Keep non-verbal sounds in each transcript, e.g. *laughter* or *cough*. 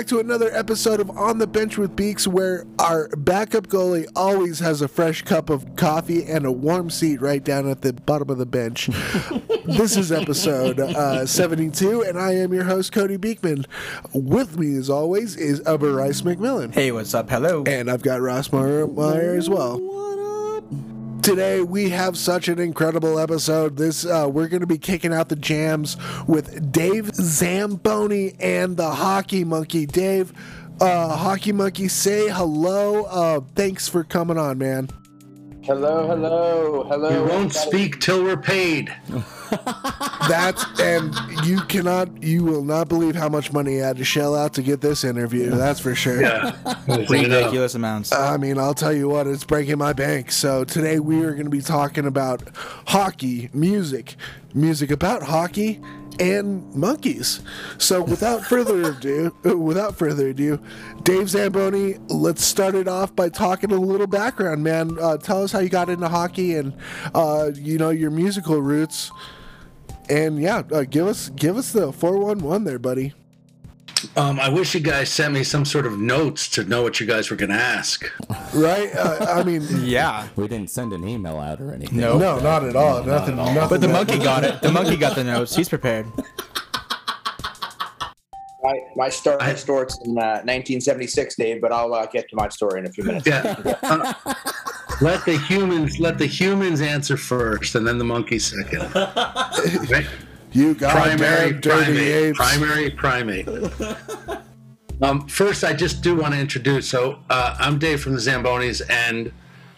Welcome back to another episode of On the Bench with Beaks, where our backup goalie always has a fresh cup of coffee and a warm seat right down at the bottom of the bench. *laughs* this is episode uh, 72, and I am your host, Cody Beekman. With me, as always, is Uber Rice McMillan. Hey, what's up? Hello. And I've got Ross Meyer, Meyer as well. Today we have such an incredible episode. This uh, we're going to be kicking out the jams with Dave Zamboni and the Hockey Monkey. Dave, uh, Hockey Monkey, say hello. Uh, thanks for coming on, man. Hello, hello, hello. We won't speak till we're paid. *laughs* That's and you cannot, you will not believe how much money I had to shell out to get this interview. That's for sure. Yeah. Ridiculous amounts. I mean, I'll tell you what, it's breaking my bank. So today we are going to be talking about hockey, music, music about hockey, and monkeys. So without further *laughs* ado, without further ado, Dave Zamboni, let's start it off by talking a little background, man. Uh, tell us how you got into hockey and uh, you know your musical roots. And yeah, uh, give us give us the four one one there, buddy. Um, I wish you guys sent me some sort of notes to know what you guys were going to ask. Right? Uh, I mean, *laughs* Yeah. We didn't send an email out or anything. No. no, not at all. No, nothing. not at all. nothing But the monkey got it. The monkey got the notes. He's prepared. My, my story I- starts in uh, 1976, Dave, but I'll uh, get to my story in a few minutes. Yeah. Uh, let the humans let the humans answer first, and then the monkeys second. *laughs* Right? You got primary dirty primate. apes. Primary primate. *laughs* Um, first, I just do want to introduce. So, uh, I'm Dave from the Zambonis, and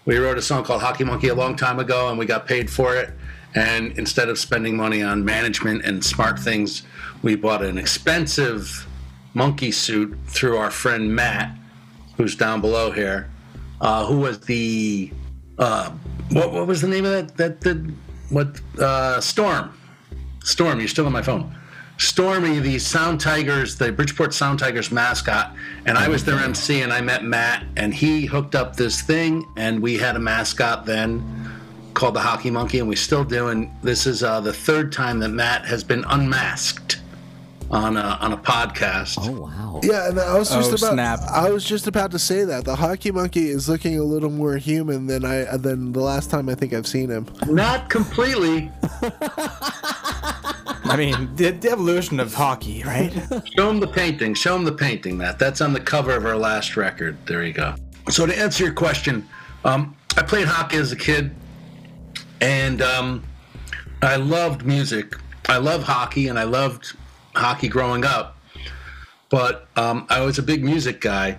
we wrote a song called Hockey Monkey a long time ago, and we got paid for it. And instead of spending money on management and smart things, we bought an expensive monkey suit through our friend Matt, who's down below here, uh, who was the uh, what, what was the name of that that the what uh, Storm. Storm, you're still on my phone. Stormy, the Sound Tigers, the Bridgeport Sound Tigers mascot, and I was their MC, and I met Matt, and he hooked up this thing, and we had a mascot then called the Hockey Monkey, and we still do. And this is uh, the third time that Matt has been unmasked on a, on a podcast. Oh wow. Yeah, and I was just Oh, about snap. I was just about to say that the hockey monkey is looking a little more human than I than the last time I think I've seen him. Not completely. *laughs* I mean, the, the evolution of hockey, right? Show him the painting. Show him the painting, Matt. That's on the cover of our last record. There you go. So to answer your question, um, I played hockey as a kid, and um, I loved music. I love hockey, and I loved hockey growing up. But um, I was a big music guy,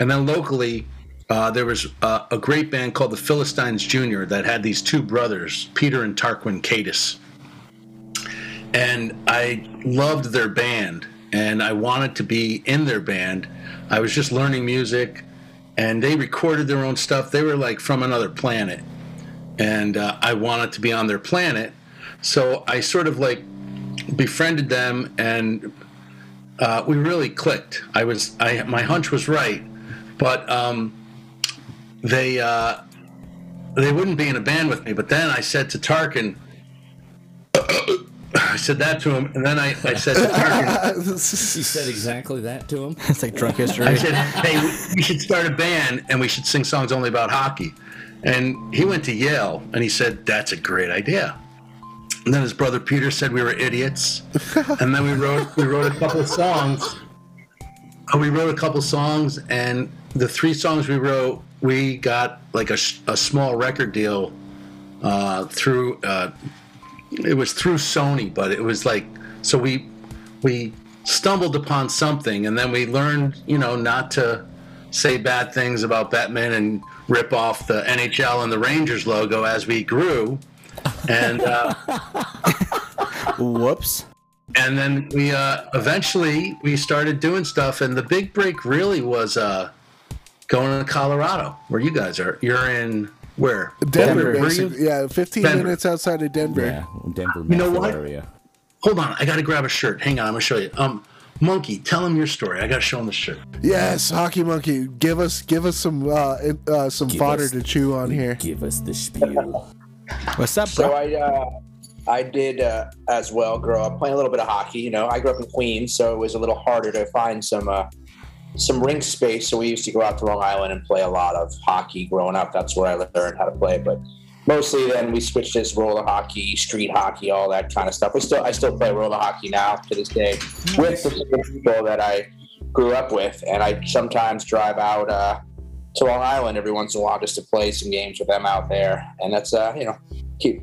and then locally, uh, there was uh, a great band called the Philistines Junior that had these two brothers, Peter and Tarquin Katis and I loved their band and I wanted to be in their band. I was just learning music and they recorded their own stuff. They were like from another planet and uh, I wanted to be on their planet. So I sort of like befriended them and uh, we really clicked. I was, I, my hunch was right, but um, they, uh, they wouldn't be in a band with me. But then I said to Tarquin, I said that to him, and then I, I said to Tarquin, *laughs* You said exactly that to him. It's like drunk history. I said, hey, we should start a band and we should sing songs only about hockey. And he went to Yale and he said, that's a great idea. And then his brother Peter said we were idiots. *laughs* And then we wrote we wrote a couple of songs. Uh, We wrote a couple songs, and the three songs we wrote, we got like a, a small record deal uh, through. Uh, it was through Sony, but it was like so we we stumbled upon something, and then we learned, you know, not to say bad things about Batman and rip off the NHL and the Rangers logo as we grew, and uh, Whoops. and then we uh, eventually we started doing stuff, and the big break really was uh, going to Colorado, where you guys are. You're in where? Denver, Denver. basically. Yeah, 15 Denver. minutes outside of Denver. Yeah, Denver You know what? area. Hold on, I got to grab a shirt. Hang on, I'm gonna show you. Um, Monkey, tell him your story. I got to show him the shirt. Yes, hockey monkey, give us give us some uh, uh, some Give fodder us- to chew on here. Give us the spiel. What's up, So? I, uh, I did uh, as well grow up playing a little bit of hockey. You know, I grew up in Queens, so it was a little harder to find some uh, some rink space. So we used to go out to Long Island and play a lot of hockey growing up. That's where I learned how to play. But mostly then we switched to this roller hockey, street hockey, all that kind of stuff. We still I still play roller hockey now to this day with the people that I grew up with, and I sometimes drive out uh, to Long Island every once in a while just to play some games with them out there. And that's uh, you know, keep.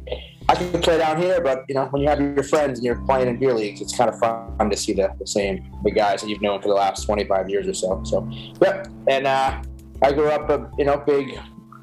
I can play down here, but you know, when you have your friends and you're playing in beer leagues, it's kind of fun to see the, the same the guys that you've known for the last 25 years or so. So, yep. And uh, I grew up a you know big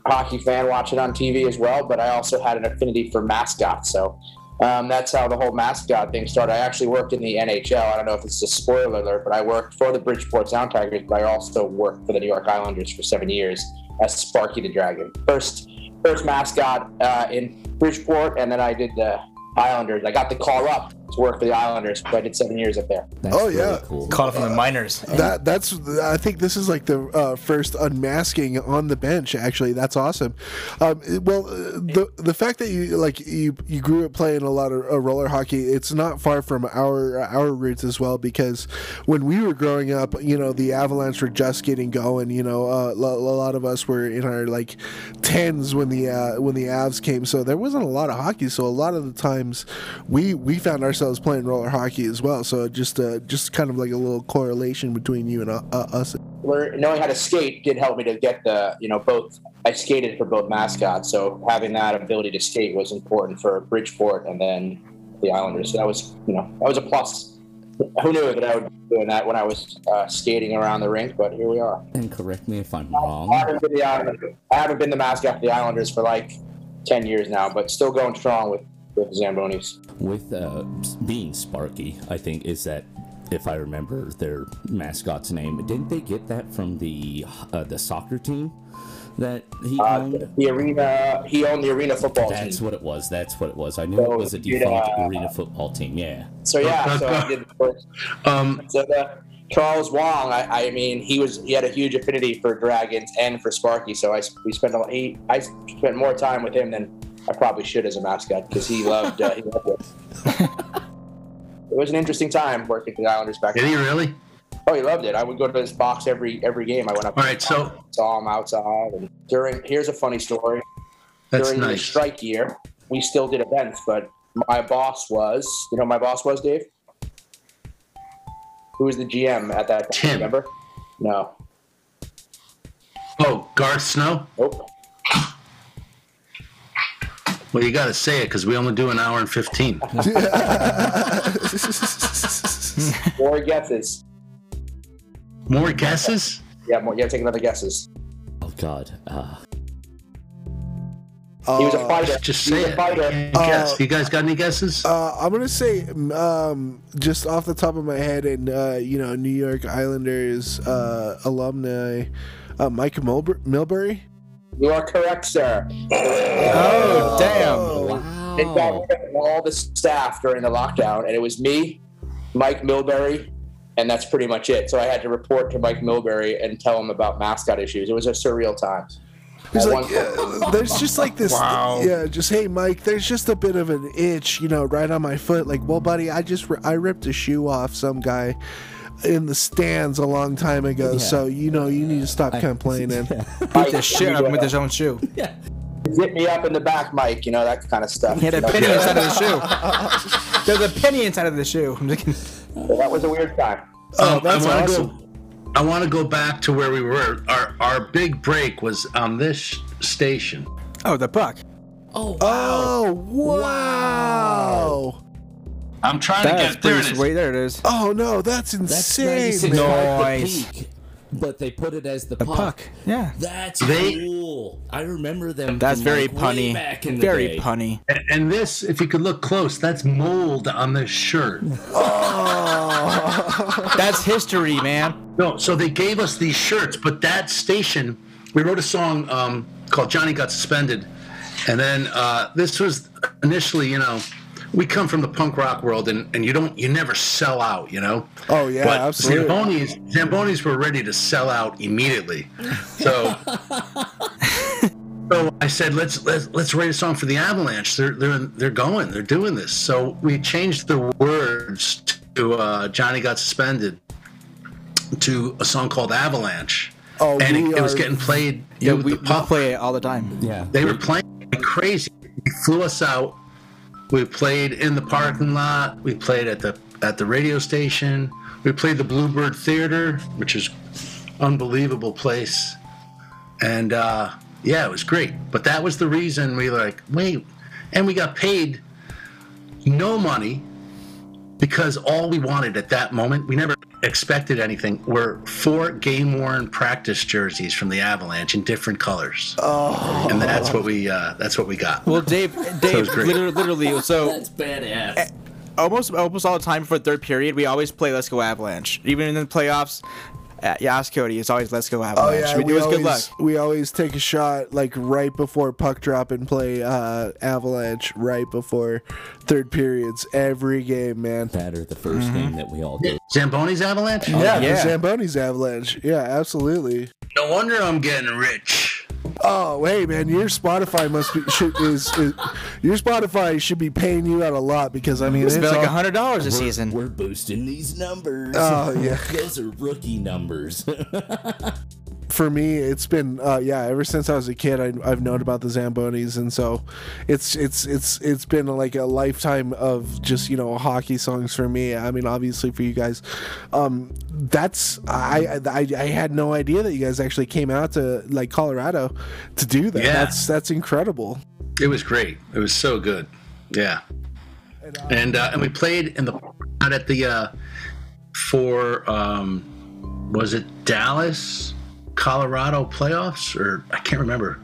hockey fan, watching on TV as well. But I also had an affinity for mascots, so um, that's how the whole mascot thing started. I actually worked in the NHL. I don't know if it's a spoiler alert, but I worked for the Bridgeport Sound Tigers, but I also worked for the New York Islanders for seven years as Sparky the Dragon. First, first mascot uh, in Bridgeport, and then I did the Islanders. I got the call up to work for the Islanders, but I did seven years up there. That's Oh, really yeah. cool. Caught it from the minors. That that's I think this is like the uh, first unmasking on the bench. Actually, that's awesome. Um, well, uh, the the fact that you like you you grew up playing a lot of uh, roller hockey, it's not far from our our roots as well. Because when we were growing up, you know, the Avalanche were just getting going. You know, uh, lo- a lot of us were in our like tens when the uh, when the Avs came, so there wasn't a lot of hockey. So a lot of the times, we we found ourselves playing roller hockey as well. So just uh, just kind of like a little correlation between you and uh, uh, us. learn, knowing how to skate did help me to get the you know both I skated for both mascots so having that ability to skate was important for Bridgeport and then the Islanders so that was you know that was a plus who knew that I would be doing that when I was uh, skating around the rink but here we are And correct me if I'm I wrong. haven't, been the I haven't been the mascot for the Islanders for like 10 years now but still going strong with with Zambonis With uh, being Sparky, I think is that if I remember their mascot's name, didn't they get that from the uh, the soccer team that he uh, owned? the arena he owned the arena football team. That's team what it was. That's what it was. I knew So it was a you'd, defunct uh, arena football team. Yeah. so yeah so I did the first Um, So the Charles Wang, I, I mean, he was he had a huge affinity for dragons and for Sparky. So I we spent a, he I spent more time with him than I probably should as a mascot because he loved uh, he loved it. *laughs* it was an interesting time working for the Islanders back did then. he really? Oh, he loved it. I would go to his box every every game. I went up. All right, so saw him outside. And during here's a funny story. that's during the nice. strike year, we still did events, but my boss was, you know, who my boss was Dave. Who was the GM at that time? Tim. Remember? No. Oh, Garth Snow. Nope. Well, you got to say it because we only do an hour and fifteen. *laughs* More guesses. More guesses? Yeah, more. Yeah, take another guesses. Oh God. Uh, He was a Uh, fighter. Just he say was it. a fighter. I can't guess. You guys got any guesses? Uh, I'm gonna say, um, just off the top of my head, and uh, you know, New York Islanders uh, alumni, uh, Mike Milbur- Milbury. You are correct, sir. Oh, damn. They got wow. rid of all the staff during the lockdown, and it was me, Mike Milbury, and that's pretty much it. So I had to report to Mike Milbury and tell him about mascot issues. It was a surreal time. He's like, one point- uh, there's just like this, Wow. yeah, just hey, Mike, there's just a bit of an itch, you know, right on my foot. Like, well, buddy, I just I ripped a shoe off some guy in the stands a long time ago, Yeah. so you know you need to stop complaining. *laughs* Beat the shit out of him with his own shoe. *laughs* Zip me up in the back, Mike. You know that kind of stuff. He had a You know, penny inside of the shoe. *laughs* There's a penny inside of the shoe. I'm thinking, so that was a weird time. Oh, Um, that's I wanna awesome. Go, I want to go back to where we were. Our our big break was on this station. oh, the puck. Oh wow. Oh wow! I'm trying That's pretty sweet. There it is. Oh no, that's That's insane. 96 man. Park, the peak, but they put it as the, The puck. puck. Yeah. That's They- cool. I remember them. That's very like, punny. Back in the Very day. punny. And, and this, if you could look close, that's mold on this shirt. Oh. *laughs* *laughs* that's history, man. No, so they gave us these shirts, but that station, we wrote a song um, called Johnny Got Suspended. And then uh, this was initially, you know, we come from the punk rock world and, and you don't, you never sell out, you know? Oh yeah, but absolutely. Zambonis, Zambonis were ready to sell out immediately. So, *laughs* so I said, let's let's let's write a song for the Avalanche. They're they're they're going. They're doing this. So we changed the words to uh, Johnny got suspended to a song called Avalanche. Oh, and we it, it was getting played. Yeah, with we, the we play it all the time. Yeah. They were playing like crazy. They flew us out. We played in the parking lot. We played at the at the radio station. We played the Bluebird Theater, which is unbelievable place. And uh, yeah, it was great. But that was the reason we like, wait, and we got paid no money because all we wanted at that moment, we never expected anything, were four game worn practice jerseys from the Avalanche in different colors. Oh. And that's what we uh, that's what we got. Well, Dave, *laughs* Dave, was great. literally, literally, *laughs* so That's badass. almost almost all the time for third period, we always play Let's Go Avalanche. Even in the playoffs, uh, you ask Cody, it's always Let's Go Oh Avalanche. yeah, we do we us good luck. always, we always take a shot like right before puck drop and play uh, Avalanche right before third periods every game, man. That or the 1st game that we all did. Zamboni's Avalanche? Yeah, yeah. the Zamboni's Avalanche. Yeah, absolutely. No wonder I'm getting rich. Oh, hey man, your Spotify must be should, is, is your Spotify should be paying you out a lot because I mean It's it's been like all- hundred dollars a season. We're boosting these numbers. Oh, yeah. *laughs* Those are rookie numbers. *laughs* for me it's been uh, yeah ever since I was a kid I, I've known about the Zambonis and so it's it's it's it's been like a lifetime of just you know hockey songs for me I mean obviously for you guys um that's I I, I had no idea that you guys actually came out to like Colorado to do that Yeah. that's that's incredible It was great. It was so good. Yeah. And uh, and we played in the out at the uh, for um, was it Dallas, Colorado playoffs or I can't remember.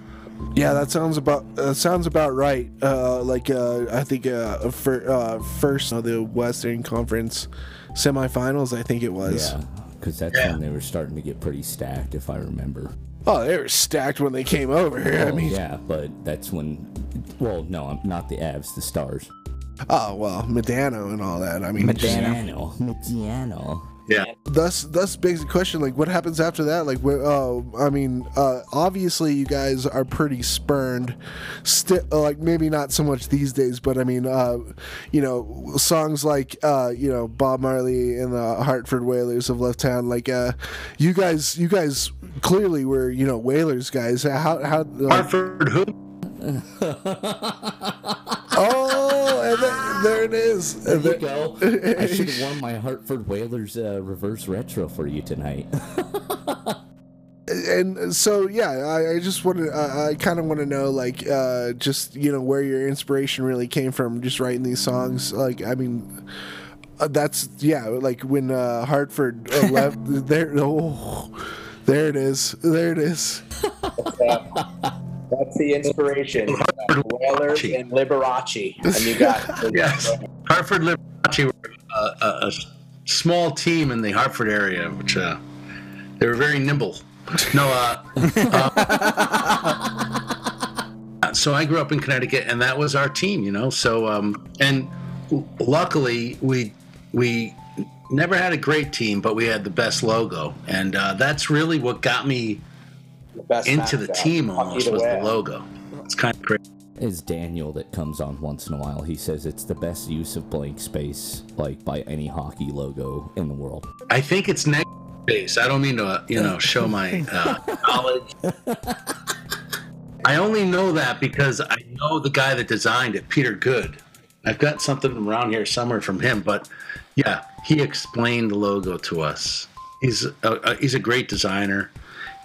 yeah that sounds about that sounds about right uh like uh I think uh for uh first of the Western Conference semifinals I think it was yeah, because that's Yeah. when they were starting to get pretty stacked, if I remember. oh they were stacked when they came over *laughs* I Oh, mean yeah, but that's when. Well, no, I'm not the Avs, the Stars. Oh well, Modano and all that. I mean, Modano. *laughs* Mediano. Mediano. Yeah. thus thus begs the question: like, what happens after that? Like, wh- oh, I mean, uh, obviously you guys are pretty spurned. Still, like maybe not so much these days, but I mean, uh, you know, songs like uh, you know Bob Marley and the Hartford Whalers of Left Town. Like, uh, you guys, you guys clearly were you know Whalers guys. How how? Like, Hartford who? *laughs* and there, there it is. There And you go. *laughs* I should have worn my Hartford Whalers uh, reverse retro for you tonight. and so yeah i, I just want to I, I kind of want to know like uh just you know where your inspiration really came from just writing these songs like i mean uh, that's yeah like when uh hartford uh, *laughs* left there oh there it is there it is *laughs* That's the inspiration. Whalers and Liberace, and you got *laughs* Yes. Hartford Liberace were uh, a, a small team in the Hartford area, which uh, they were very nimble. No, uh, uh, *laughs* so I grew up in Connecticut, and that was our team, you know. So, um, and luckily, we we never had a great team, but we had the best logo, and uh, that's really what got me the best into the team almost either was the logo. It's kind of crazy. It's Daniel that comes on once in a while. He says it's the best use of blank space, like by any hockey logo in the world. I think it's negative space. I don't mean to, you know, show my *laughs* uh, knowledge. I only know that because I know the guy that designed it, Peter Good. I've got something around here somewhere from him, but yeah, he explained the logo to us. He's a, a, he's a great designer.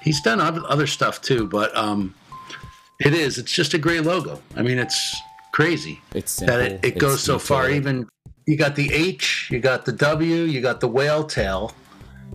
He's done other stuff too, but um, it is. It's just a great logo. I mean, it's crazy It's that simple. it, it it's goes so far. Even you got the H, you got the W, you got the whale tail,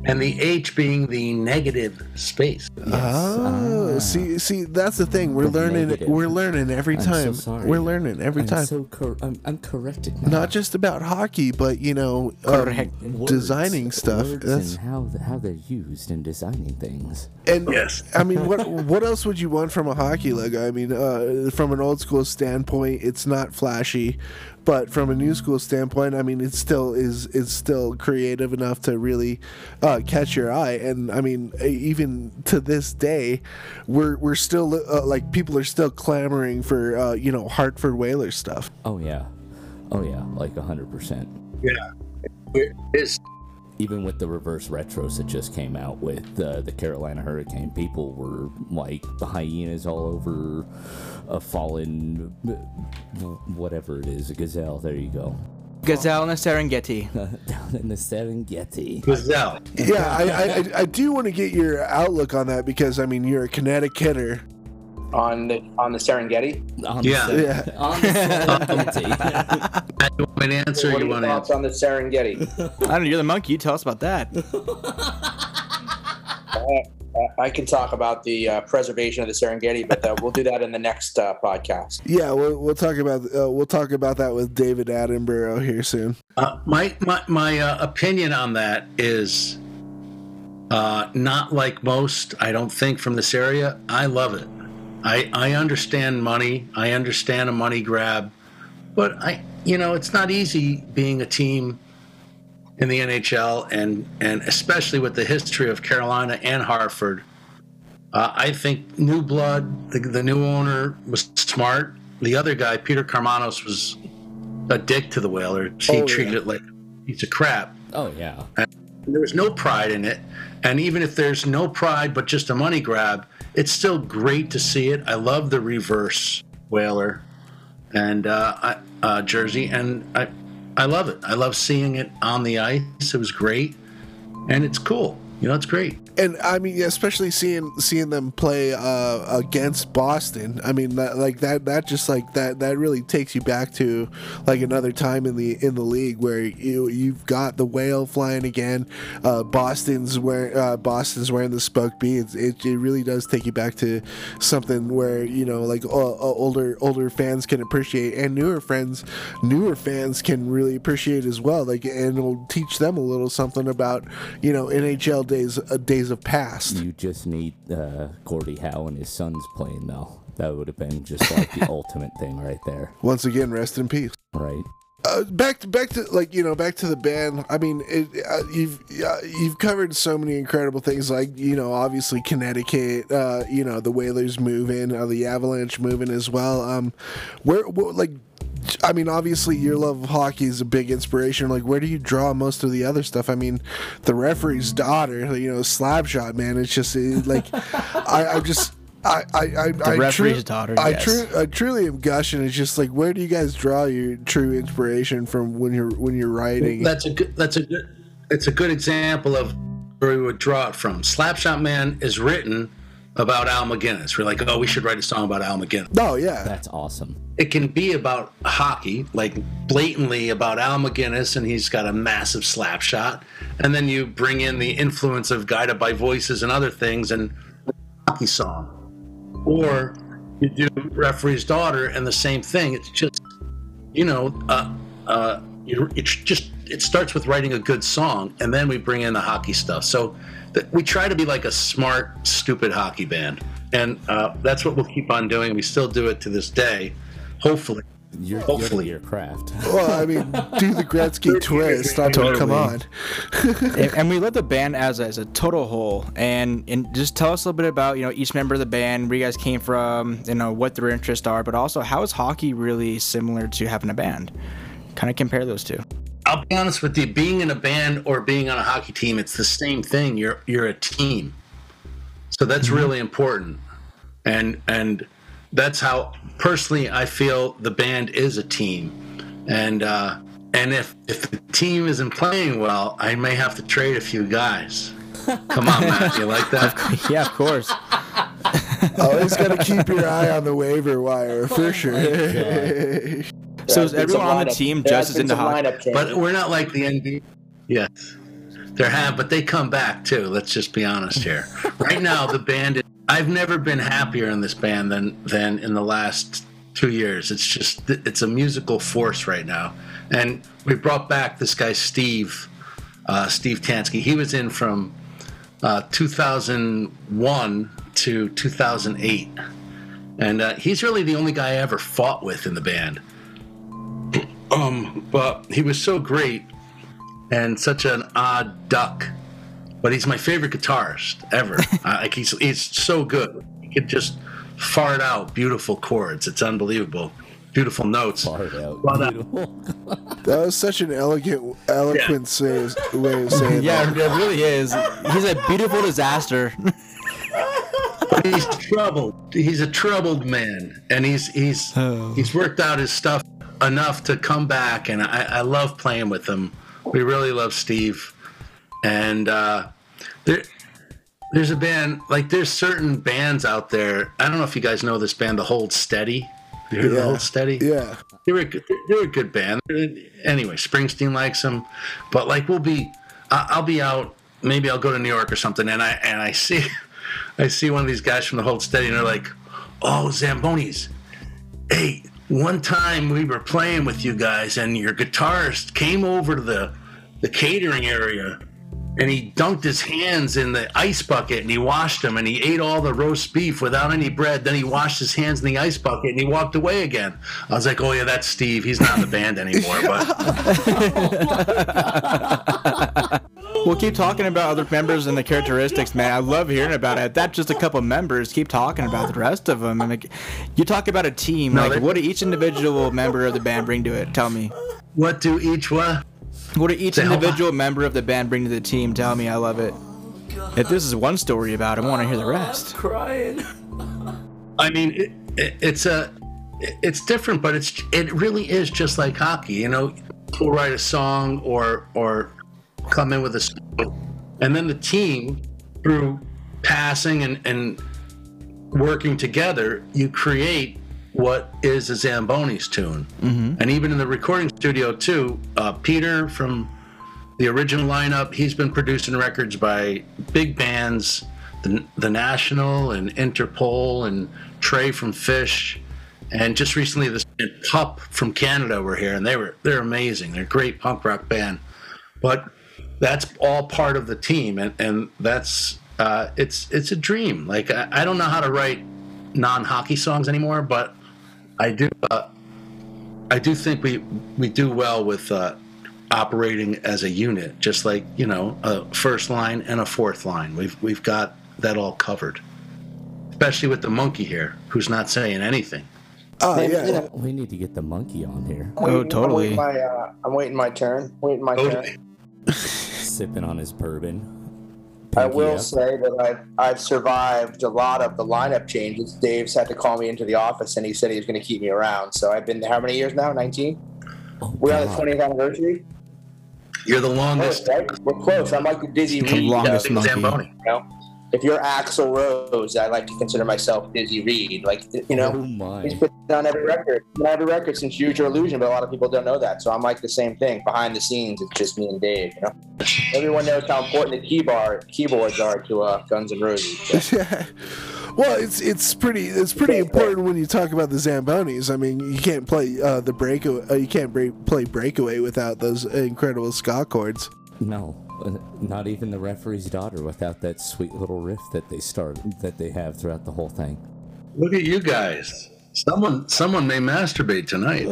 and the H being the negative space. oh see see that's the thing we're The learning negative. we're learning every I'm so time sorry. we're learning every I'm time so cor- I'm, I'm corrected now. not just about hockey but you know um, Correct. Words- designing stuff words that's and how th- how they're used in designing things. And Yes. I mean, what what else would you want from a hockey logo? I mean, uh, from an old school standpoint, it's not flashy, but from a new school standpoint, I mean, it still is it's still creative enough to really uh, catch your eye. And I mean, even to this day, we're we're still uh, like people are still clamoring for uh, you know Hartford Whalers stuff. Oh yeah, oh yeah, like hundred percent. Yeah. It is. Even with the reverse retros that just came out with uh, the Carolina Hurricane, people were like the hyenas all over a fallen, whatever it is, a gazelle. There you go. Gazelle in the Serengeti. *laughs* Down in the Serengeti. Gazelle. Yeah, I, I, I- I do want to get your outlook on that because I mean you're a kinetic hitter. on the on the Serengeti. On Yeah. Ser- Yeah. On the Serengeti. *laughs* *laughs* You want me to answer? what You your want to thoughts answer? on the Serengeti? *laughs* I don't know. You're the monkey. You tell us about that. *laughs* Uh, I can talk about the uh, preservation of the Serengeti, but uh, we'll do that in the next uh, podcast. Yeah, we'll, we'll talk about uh, we'll talk about that with David Attenborough here soon. Uh, my my my uh, opinion on that is uh, not like most. I don't think from this area. I love it. I I understand money. I understand a money grab, but I you know it's not easy being a team in the NHL and and especially with the history of Carolina and Hartford. Uh, I think new blood. The, the new owner was smart. The other guy, Peter Karmanos, was a dick to the Whalers. He Oh, treated yeah. it like a piece of crap. Oh yeah. There was no pride in it. And even if there's no pride but just a money grab, it's still great to see it. I love the reverse Whaler and uh, I, uh, jersey, and I, I love it. I love seeing it on the ice. It was great, and it's cool. You know, it's great. And I mean, especially seeing seeing them play uh, against Boston. I mean, that, like that that just like that that really takes you back to like another time in the in the league where you you've got the whale flying again. Uh, Boston's wearing uh, Boston's wearing the spoke B. It's, it it really does take you back to something where you know like older older fans can appreciate and newer friends newer fans can really appreciate as well. Like and it'll teach them a little something about you know NHL days uh, days of past. You just need uh, Gordie Howe and his sons playing though. That would have been just like the *laughs* ultimate thing right there, Once again, rest in peace. right? Uh, back to back to like you know back to the band. I mean, it, uh, you've uh, you've covered so many incredible things. Like you know, obviously Connecticut. Uh, you know, the Whalers moving, uh, the Avalanche moving as well. Um, where, where like. I mean, obviously, your love of hockey is a big inspiration. Like, where do you draw most of the other stuff? I mean, the referee's daughter, you know, slap shot, man. It's just it, like, I, I just, I, I, I, I referee's daughter, I, yes. tru- I truly am gushing. It's just like, where do you guys draw your true inspiration from when you're when you're writing? That's a good. That's a good. It's a good example of where we would draw it from. Slapshot Man is written about Al MacInnis. We're like, oh, we should write a song about Al MacInnis. oh yeah, That's awesome. It can be about hockey, like blatantly about Al MacInnis, and he's got a massive slap shot. And then you bring in the influence of Guided by Voices and other things, and hockey song. Or you do Referee's Daughter, and the same thing. It's just, you know, uh, uh, you, it's just it starts with writing a good song, and then we bring in the hockey stuff. So th- we try to be like a smart, stupid hockey band, and uh, that's what we'll keep on doing. We still do it to this day. Hopefully, You're, Hopefully. you're your craft. *laughs* well, I mean, do the Gretzky *laughs* twist. I mean, come on. and, and we love the band as a, as a total whole and and just tell us a little bit about you know each member of the band where you guys came from you know what their interests are but also how is hockey really similar to having a band kind of compare those two I'll be honest with you. Being in a band or being on a hockey team, it's the same thing. You're you're a team, so that's really important, and and that's how personally I feel the band is a team, and uh, and if if the team isn't playing well, I may have to trade a few guys. Come on, Matt, you like that? *laughs* yeah of course Always got to keep your eye on the waiver wire for sure. So is everyone on the team just as been into some hockey lineup. But we're not like the NBA. Yes, there have, but they come back too. Let's just be honest here. *laughs* Right now, the band. Is, I've never been happier in this band than than in the last two years. It's just it's a musical force right now, and we brought back this guy Steve, uh, Steve Tansky. He was in from uh, 2001 to 2008, and uh, he's really the only guy I ever fought with in the band. Um, but he was so great and such an odd duck. But he's my favorite guitarist ever. *laughs* uh, like he's he's so good. He could just fart out beautiful chords. It's unbelievable. Beautiful notes. Fart out. But, uh, *laughs* That was such an elegant, eloquent say, way of saying Yeah, that. it really is. He's a beautiful disaster. he's troubled. He's a troubled man, and he's he's Oh. he's worked out his stuff enough to come back. And I, I love playing with him. We really love Steve, and uh, there there's a band like there's certain bands out there. I don't know if you guys know this band, the Hold Steady. You heard of the Hold Steady? Yeah. they were a good, they were a good band. Anyway, Springsteen likes them, but like we'll be, I- I'll be out. Maybe I'll go to New York or something, and I and I see, *laughs* I see one of these guys from the Hold Steady, and they're like, "Oh, Zambonis, hey." One time we were playing with you guys, and your guitarist came over to the the catering area and he dunked his hands in the ice bucket and he washed them and he ate all the roast beef without any bread. Then he washed his hands in the ice bucket and he walked away again. I was like, oh yeah, that's Steve. He's not in the band anymore. But *laughs* *laughs* We'll keep talking about other members and the characteristics, man. I love hearing about it. That's just a couple members. Keep talking about the rest of them. I mean, you talk about a team. No, like, what do each individual member of the band bring to it? Tell me. what do each what? What do each Say, hold individual member of the band bring to the team? Tell me. I love it. If this is one story about it, I want to hear the rest. I'm Crying. I mean, it, it, it's a, it's different, but it's it really is just like hockey. You know, we'll write a song or or come in with a song, and then the team through passing and and working together, you create what is a Zambonis tune. And even in the recording studio too, uh, Peter from the original lineup, he's been producing records by big bands, the, the National and Interpol and Trey from Phish, and just recently this Pup from Canada were here, and they were they're amazing. They're a great punk rock band, but that's all part of the team, and and that's uh, it's it's a dream. Like I, I don't know how to write non-hockey songs anymore, but I do. Uh, I do think we we do well with uh, operating as a unit, just like you know a first line and a fourth line. We've we've got that all covered, especially with the monkey here, who's not saying anything. Oh, Maybe, yeah. you know, We need to get the monkey on here, I'm waiting- Oh, totally. I'm waiting my, uh, I'm waiting my turn. Waiting my turn. *laughs* Totally. sipping on his bourbon. I will up. say that I've, I've survived a lot of the lineup changes. Dave's had to call me into the office, and he said he was going to keep me around. So I've been there how many years now? 19? Oh, We're on the 20th anniversary? You're the Close, longest. right? We're close. I'm like the Dizzy The longest uh, monkey. Zamboni. you know? If you're Axl Rose, I like to consider myself Dizzy Reed. Like, you know, Oh know, my. he's put on every record. On every record since Use Your Illusion, but a lot of people don't know that. So I'm like the same thing. Behind the scenes, it's just me and Dave. You know, everyone knows how important the keyboard keyboards are to uh, Guns N' Roses. *laughs* So. Yeah. Well, it's it's pretty it's pretty important when you talk about the Zambonis. I mean, you can't play uh, the breakaway. Uh, you can't break, play breakaway without those incredible ska chords. No, not even the referee's daughter without that sweet little riff that they start that they have throughout the whole thing. Look at you guys. Someone someone may masturbate tonight.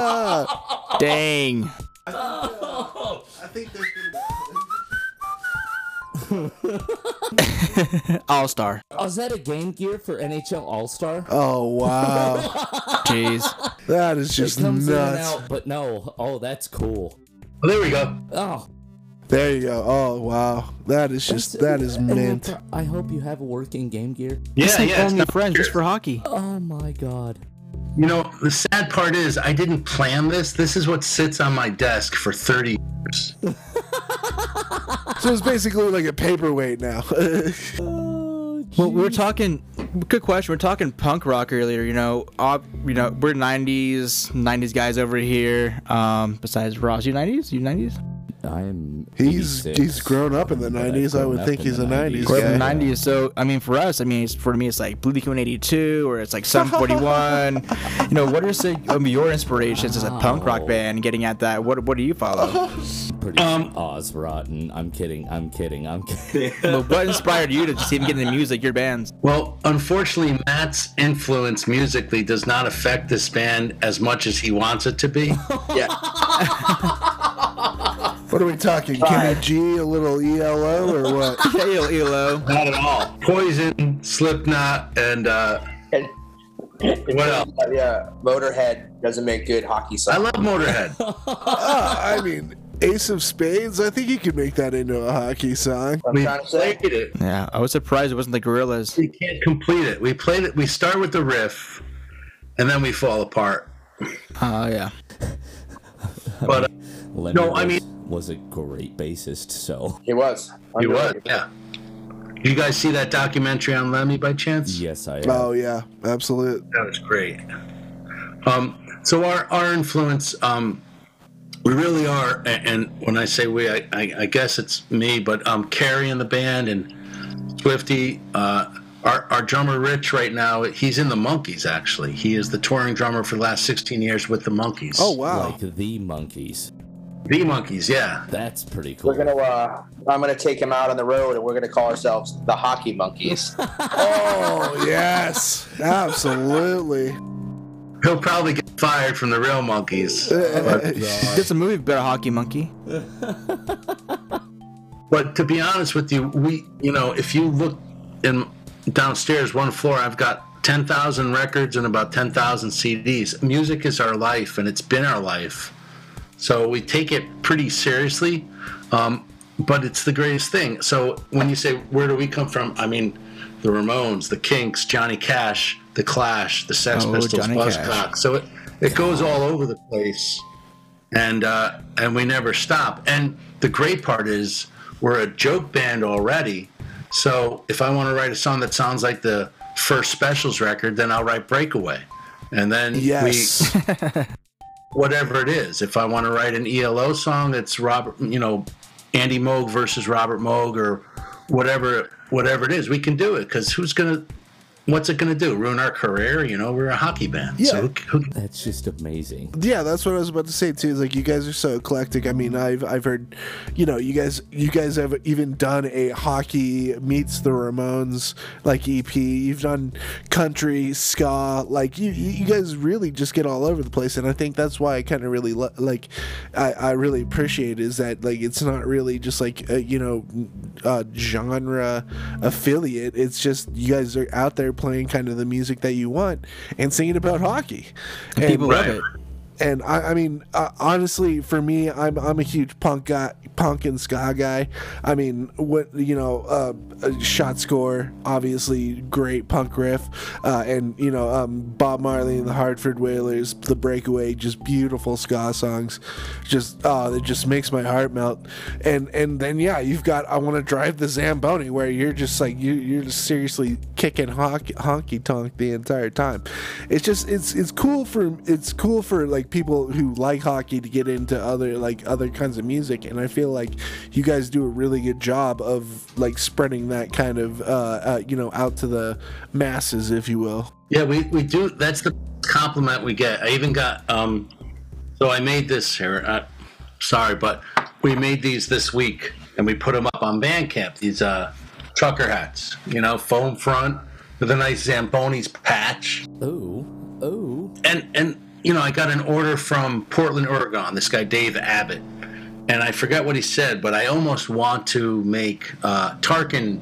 Ah, *laughs* Dang. *laughs* I think there's All star. Oh, is that a Game Gear for NHL All Star? Oh wow, *laughs* Jeez. that is just comes in and nuts. out, but no. Oh, that's cool. Well, there we go. Oh, There you go. Oh wow, that is just that is and mint. I hope you have a working Game Gear. Yeah, It's like yeah. it's only not friends just for hockey. Oh my God. You know, the sad part is I didn't plan this. This is what sits on my desk for 30 years. *laughs* So it's basically like a paperweight now. *laughs* Well, we were talking. Good question. We are talking punk rock earlier. You know, you know, we're '90s, '90s guys over here. Um, besides Ross, you '90s, you '90s. I'm. He's 86, he's grown up in the '90s. I would think he's a '90s We're in the guy. '90s, so I mean, for us, I mean, it's, for me, it's like Blink 182, or it's like *laughs* Sum 41. you know, what are some of your inspirations as a punk rock band? Getting at that, what what do you follow? *laughs* Pretty um, Oz Rotten. I'm kidding. I'm kidding. I'm kidding. *laughs* well, what inspired you to just even get into music, your bands? Well, unfortunately, Matt's influence musically does not affect this band as much as he wants it to be. Yeah. What are we talking? Kenny G, a little ELO, or what? *laughs* Hey, Elo. not at all. Poison, Slipknot, and uh, And, what else? yeah, Motorhead doesn't make good hockey songs. I love Motorhead. *laughs* Ah, I mean, Ace of Spades. I think you could make that into a hockey song. I'm We trying to say. played it. Yeah, I was surprised it wasn't the Gorillas. We can't complete it. We played it. We start with the riff, and then we fall apart. Oh yeah. But uh, Lemmy No, I was, mean- was a great bassist. So He was. he was, yeah. You guys see that documentary on Lemmy by chance? yes, I. Oh yeah, absolutely. That was great. Um, so our our influence, um, we really are, and when I say we, I, I, I guess it's me, but um, Carrie in the band and Swifty, uh, our our drummer Rich right now, he's in the Monkees. Actually, he is the touring drummer for the last 16 years with the Monkees. Oh wow. Like the monkeys. The Monkees, yeah. That's pretty cool. We're gonna. Uh, I'm gonna take him out on the road, and we're gonna call ourselves the Hockey Monkeys. *laughs* Oh yes, absolutely. He'll probably get fired from the real Monkees. Uh, uh, oh it's uh, *laughs* a movie about a hockey monkey. *laughs* But to be honest with you, we, you know, if you look in downstairs, one floor, I've got 10,000 records and about 10,000 CDs. Music is our life, and it's been our life. So we take it pretty seriously, um, but it's the greatest thing. So when you say, where do we come from? I mean, the Ramones, the Kinks, Johnny Cash, the Clash, the Sex Oh, Pistols, Johnny Cash. So it, it goes all over the place and uh, and we never stop. And the great part is we're a joke band already. So if I want to write a song that sounds like the first Specials record, then I'll write Breakaway, and then Yes. we *laughs* whatever it is. If I want to write an ELO song it's Robert, you know, Andy Moog versus Robert Moog or whatever whatever it is, we can do it because who's gonna What's it gonna do? Ruin our career? You know, we're a hockey band. Yeah. So who, who, That's just amazing. Yeah, that's what I was about to say too. Is like you guys are so eclectic. I mean, I've I've heard, you know, you guys you guys have even done a hockey meets the Ramones like EP. You've done country ska. Like you you you guys really just get all over the place, and I think that's why I kind of really lo- like I I really appreciate is that like it's not really just like a, you know uh, genre affiliate. It's just you guys are out there playing kind of the music that you want and singing about hockey. And- People love Right. it. And I, I mean, uh, honestly, for me, I'm I'm a huge punk guy, punk and ska guy. I mean, what you know, uh, uh, shot score, obviously great punk riff, uh, and you know, um, Bob Marley and the Hartford Whalers, the Breakaway, just beautiful ska songs. Just oh, it just makes my heart melt. And and then yeah, you've got I want to drive the Zamboni, where you're just like you you're just seriously kicking honky, honky tonk the entire time. It's just it's it's cool for it's cool for like people who like hockey to get into other like other kinds of music, and I feel like you guys do a really good job of like spreading that kind of uh, uh you know out to the masses, if you will. Yeah, we, we do. That's the compliment we get. I even got. um So I made this here. Uh, sorry, but we made these this week, and we put them up on Bandcamp. These uh trucker hats, you know, foam front with a nice Zambonis patch, Oh, oh. and and you know, I got an order from Portland, Oregon. This guy Dave Abbott, and I forgot what he said, but I almost want to make uh, Tarquin,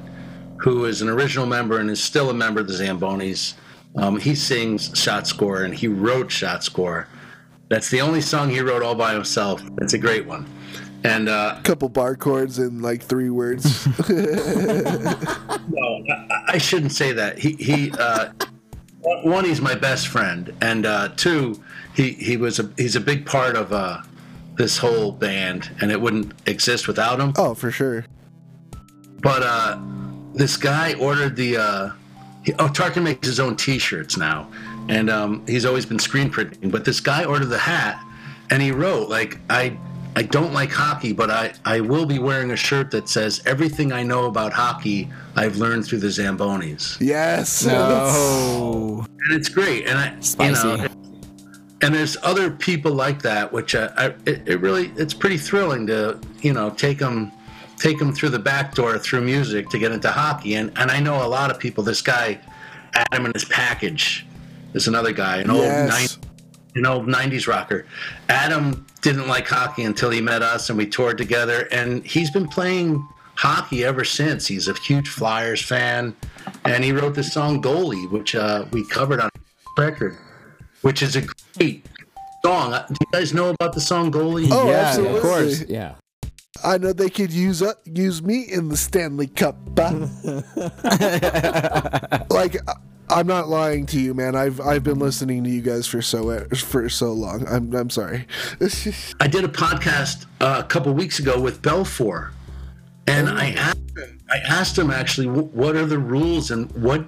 who is an original member and is still a member of the Zambonis. Um, he sings Shot Score and he wrote Shot Score. That's the only song he wrote all by himself. It's a great one. And uh, couple bar chords and like three words. *laughs* *laughs* no, I, I shouldn't say that. He he. Uh, one, he's my best friend, and uh, two, he he was a he's a big part of uh, this whole band, and it wouldn't exist without him. oh, for sure. But uh, this guy ordered the. Uh, he, oh, Tarquin makes his own T-shirts now, and um, he's always been screen printing. But this guy ordered the hat, and he wrote like I, I don't like hockey, but I, I will be wearing a shirt that says everything I know about hockey I've learned through the Zambonis. Yes. No. And it's great. And I Spicy. you know and there's other people like that, which uh, I, it, it really it's pretty thrilling to you know take them take them through the back door through music to get into hockey. And and I know a lot of people. This guy, Adam and his package, is another guy, an old Yes. nine, an old '90s rocker. Adam didn't like hockey until he met us, and we toured together. And he's been playing hockey ever since. He's a huge Flyers fan, and he wrote this song "Goalie," which uh, we covered on record, which is a great song. Uh, Do you guys know about the song "Goalie"? Oh, Yeah, absolutely. of course. Yeah. I know they could use uh, use me in the Stanley Cup. *laughs* like I- I'm not lying to you, man. I've I've been listening to you guys for so for so long. I'm I'm sorry. *laughs* I did a podcast uh, a couple weeks ago with Belfour, and I asked him, I asked him actually what are the rules and what,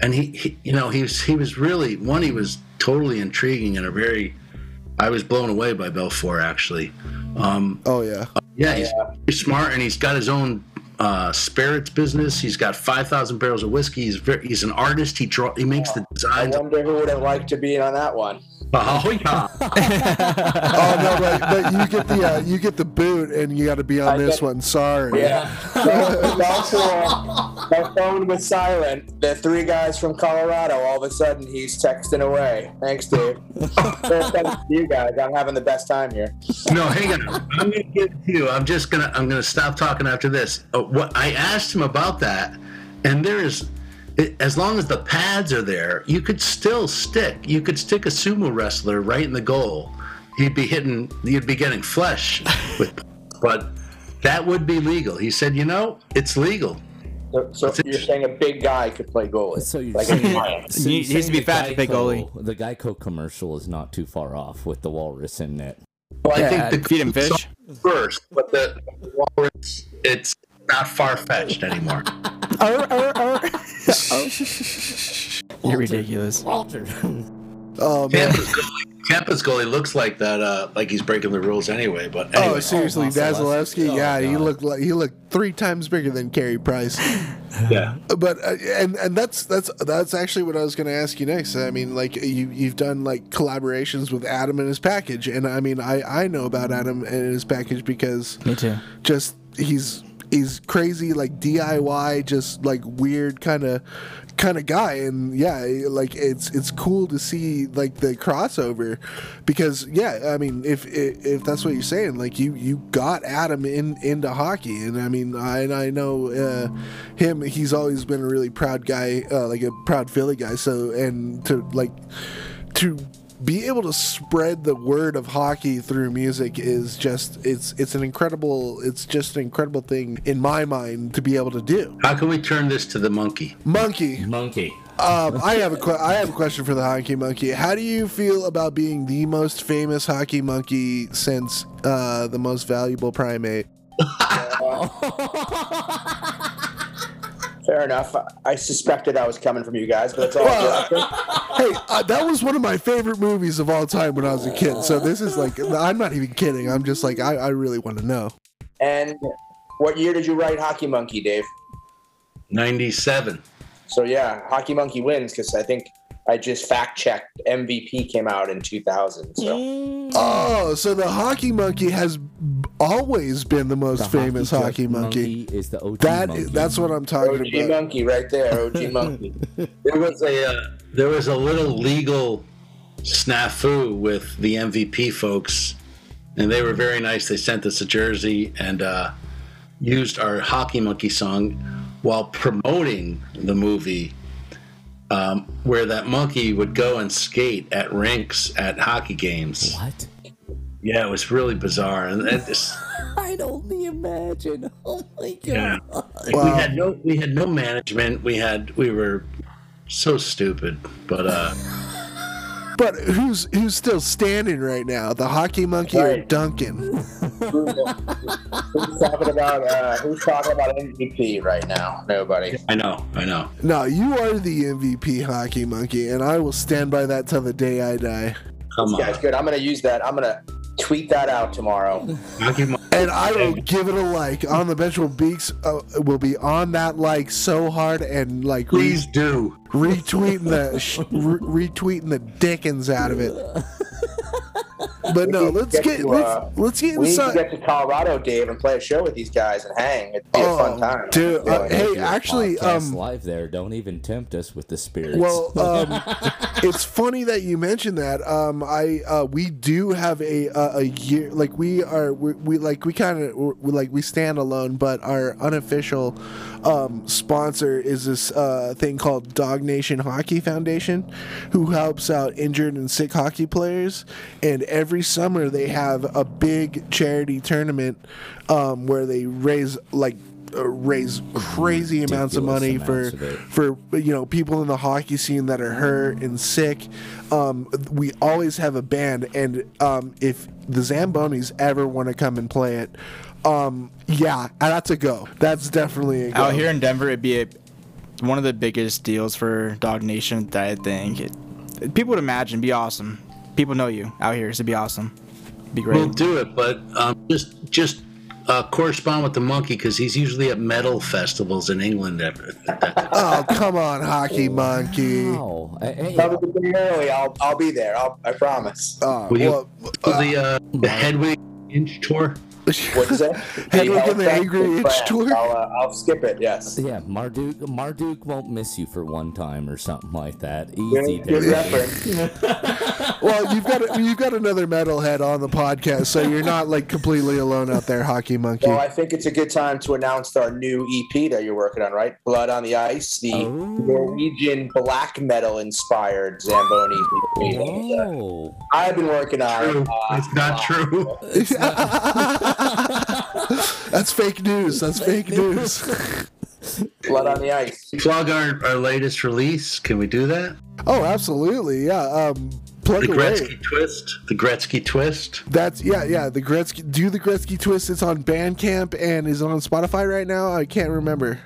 and he, he you know he was he was really one he was totally intriguing and a very, I was blown away by Belfour actually. Um, oh yeah. yeah, he's very smart and he's got his own uh, spirits business. He's got five thousand barrels of whiskey. He's very, he's an artist. He draw he makes the I designs. wonder who would have liked to be on that one. *laughs* Oh yeah. *laughs* Oh no, but, but you get the uh, you get the boot, and you got to be on I this get- one. Sorry. Yeah. *laughs* also, my phone was silent. The three guys from Colorado, all of a sudden, he's texting away. Thanks, Dave. Thanks to you guys. I'm having the best time here. No, hang on. I'm gonna get to you. I'm just gonna I'm gonna stop talking after this. Uh, what I asked him about that, and there is, it, as long as the pads are there, you could still stick. You could stick a sumo wrestler right in the goal. You'd be hitting. You'd be getting flesh *laughs* with, but that would be legal. He said, you know, it's legal. So, so you're saying a big guy could play goalie? So you're like a saying, giant. *laughs* so you're needs to be fat the to play Geico- goalie. The Geico commercial is not too far off with the walrus in it. Well, I think the feed him fish. first, but the, the walrus, it's not far fetched anymore. Oh, oh, oh. Walter, You're ridiculous. Walter. Oh man. Campus goalie, Campus goalie looks like that, uh, like he's breaking the rules anyway. But Oh, seriously, Oh, Vasilevsky? Vasilevsky. Oh, yeah, he looked like he looked three times bigger than Carey Price. *laughs* yeah. but uh, and and that's that's that's actually what I was going to ask you next. I mean, like you you've done like collaborations with Adam and his package, and I mean, I I know about Adam and his package because Me too. just he's he's crazy like DIY, just like weird kind of kind of guy, and yeah, like it's it's cool to see like the crossover because yeah, I mean if if, if that's what you're saying, like you you got Adam in into hockey, and I mean I and I know uh, him, he's always been a really proud guy, uh, like a proud Philly guy, so and to like to be able to spread the word of hockey through music is just it's it's an incredible it's just an incredible thing in my mind to be able to do How can we turn this to the monkey? monkey Monkey. um, i have a que- i have a question for the hockey monkey how do you feel about being the most famous hockey monkey since uh, the most valuable primate *laughs* *laughs* Fair enough. I suspected I was coming from you guys, but it's all Well, good. *laughs* hey uh, that was one of my favorite movies of all time when i was a kid so this is like i'm not even kidding i'm just like i, I really want to know And what year did you write Hockey Monkey, Dave? 97. So yeah, Hockey Monkey wins because I think I just fact checked. MVP came out in 2000. So Oh, so the hockey monkey has b- always been the most The famous hockey hockey judge monkey. is the OG That monkey. that's what I'm talking OG about. OG monkey right there. OG *laughs* Monkey. There was a uh, there was a little legal snafu with the MVP folks, and they were very nice. They sent us a jersey and uh, used our Hockey Monkey song while promoting the movie. Um, where that monkey would go and skate at rinks at hockey games. What? Yeah, it was really bizarre, and and this, *laughs* I only imagine. Oh my god. yeah, Wow. we had no we had no management. We had we were so stupid, but uh, *laughs* But who's who's still standing right now? The hockey monkey or Right. Duncan? who's, who's talking about uh, who's talking about MVP right now? Nobody. I know, I know. No, you are the MVP hockey monkey, and I will stand by that till the day I die. Come This guy's good. I'm gonna use that. I'm gonna tweet that out tomorrow. And I will give it a like. On the bench will beaks uh, will be on that like so hard and like re- Please do. retweeting the sh- re- retweeting the dickens out of it. But no, let's Get get to, let's, uh, let's get We need to get to Colorado, Dave, and play a show with these guys and hang. It'd be a fun time. Oh, dude, uh, Yeah. hey, actually, um, live there. Don't even tempt us with the spirits. Well, *laughs* um, it's funny that you mentioned that. Um, I uh, we do have a a, a year like we are we, we like we kind of we, like we stand alone, but our unofficial um, sponsor is this uh, thing called Dog Nation Hockey Foundation, who helps out injured and sick hockey players. And every summer they have a big charity tournament um, where they raise like. Uh, raise crazy amounts of money amounts for of for you know people in the hockey scene that are hurt and sick. Um, we always have a band, and um, if the Zambonis ever want to come and play it, um, yeah, that's a go. That's definitely a go. Out here in Denver, it'd be a, one of the biggest deals for Dog Nation that I think. It, people would imagine be awesome. People know you out here, so it'd be awesome. Be great. We'll do it, but um, just just uh, correspond with the monkey because he's usually at metal festivals in England. At, at that *laughs* Oh come on, hockey monkey. wow. Hey, hey, Tell me to early. I'll, I'll be there. I'll, I promise. Uh, Will you well, for the uh, the Hedwig Inch tour? What's that? Hedwig and the Angry Inch tour? I'll, uh, I'll skip it. Yes. yeah, Marduk Marduk won't miss you for one time or something like that. Easy good there. reference. *laughs* well, you've got a, you've got another metalhead on the podcast, so you're not like completely alone out there, hockey monkey. Well, I think it's a good time to announce our new EP that you're working on, right? Blood on the Ice, the Oh. Norwegian black metal inspired Zamboni EP. Oh, I've been working on. True. uh, It's not true. *laughs* That's fake news. That's fake news. Blood on the Ice. Plug our, our latest release. Can we do that? oh, absolutely. Yeah. Um, plug The away. Gretzky twist. The Gretzky twist. That's yeah, yeah. The Gretzky, do the Gretzky twist. It's on Bandcamp and is on Spotify right now. I can't remember.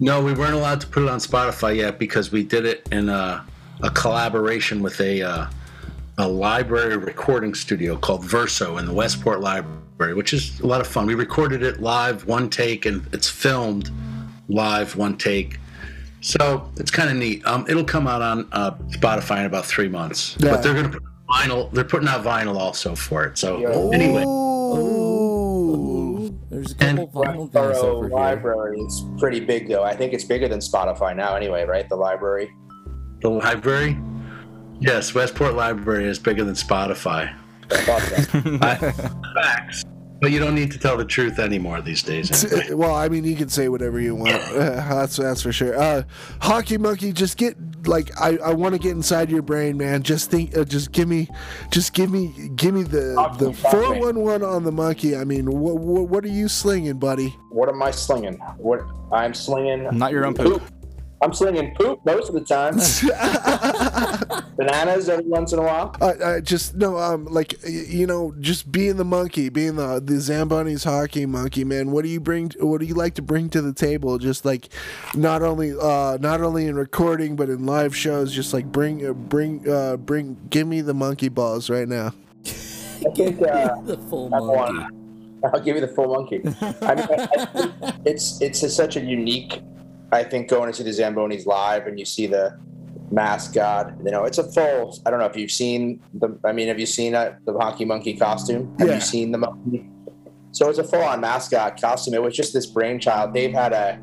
No, we weren't allowed to put it on Spotify yet because we did it in a, a collaboration with a uh, a library recording studio called Verso in the Westport Library, which is a lot of fun. We recorded it live, one take, and it's filmed live, one take. So it's kind of neat. Um, it'll come out on uh, Spotify in about three months, Yeah. but they're gonna put vinyl. They're putting out vinyl also for it. So anyway, Ooh. there's a couple vinyl guys Westport over here. Library is pretty big, though. I think it's bigger than Spotify now, anyway, right? The library. the library. Yes, Westport Library is bigger than Spotify. I. *laughs* I- Facts. But you don't need to tell the truth anymore these days. anyway. *laughs* Well, I mean, you can say whatever you want. *laughs* That's that's for sure. Uh, Hockey monkey, just get like I, I want to get inside your brain, man. Just think, uh, just give me, just give me, give me the Hockey the four one one on the monkey. I mean, what what, what are you slinging, buddy? what am I slinging? What I'm slinging. Not your own poop. I'm slinging poop most of the time. *laughs* Bananas every once in a while. I, I just no, um, like you know, just being the monkey, being the the Zamboni's hockey monkey, man. What do you bring? What do you like to bring to the table? Just like not only uh not only in recording but in live shows. Just like bring uh, bring uh bring give me the monkey balls right now. I think uh, *laughs* the full I want- monkey. I'll give you the full monkey. I mean, I, I *laughs* it's it's a, such a unique. I think going to see the Zambonis live and you see the mascot. You know, it's a full. I don't know if you've seen the. I mean, have you seen uh, the hockey monkey costume? Have Yeah. you seen the monkey? So it's a full-on mascot costume. It was just this brainchild. They've had a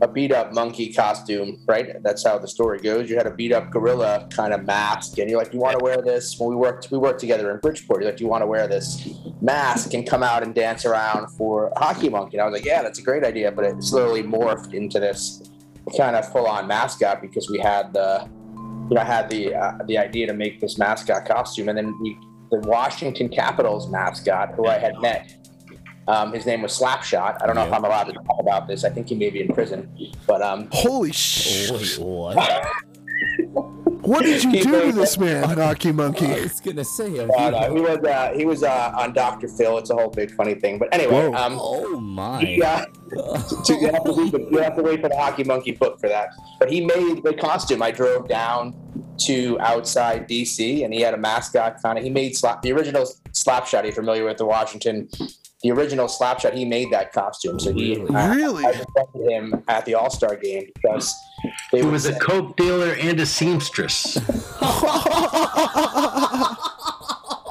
a beat up monkey costume, right? That's how the story goes. You had a beat up gorilla kind of mask, and you're like, you want to wear this? When we worked, we worked together in Bridgeport. You're like, you want to wear this mask and come out and dance around for Hockey Monkey? And I was like, yeah, that's a great idea. But it slowly morphed into this kind of full on mascot because we had the, you know, I had the uh, the idea to make this mascot costume, and then we, the Washington Capitals mascot, who I had met. Um, his name was Slapshot. I don't know if I'm allowed to talk about this. I think he may be in prison. But um, Holy sh! Wait, what? *laughs* What did you He do to this man, hockey I monkey? was gonna say, are uh, no, he was uh, he was uh, on Dr. Phil. It's a whole big funny thing. But anyway, Whoa. um, oh my! he, so you, have to read the, you have to wait for the Hockey Monkey book for that. But he made the costume. I drove down to outside DC, and he had a mascot kind of. He made slap the original Slapshot. Are you familiar with the Washington? The original Slapshot, he made that costume. So he, Really? I, I befriended him at the All Star game because they He would was a coke dealer and a seamstress. *laughs*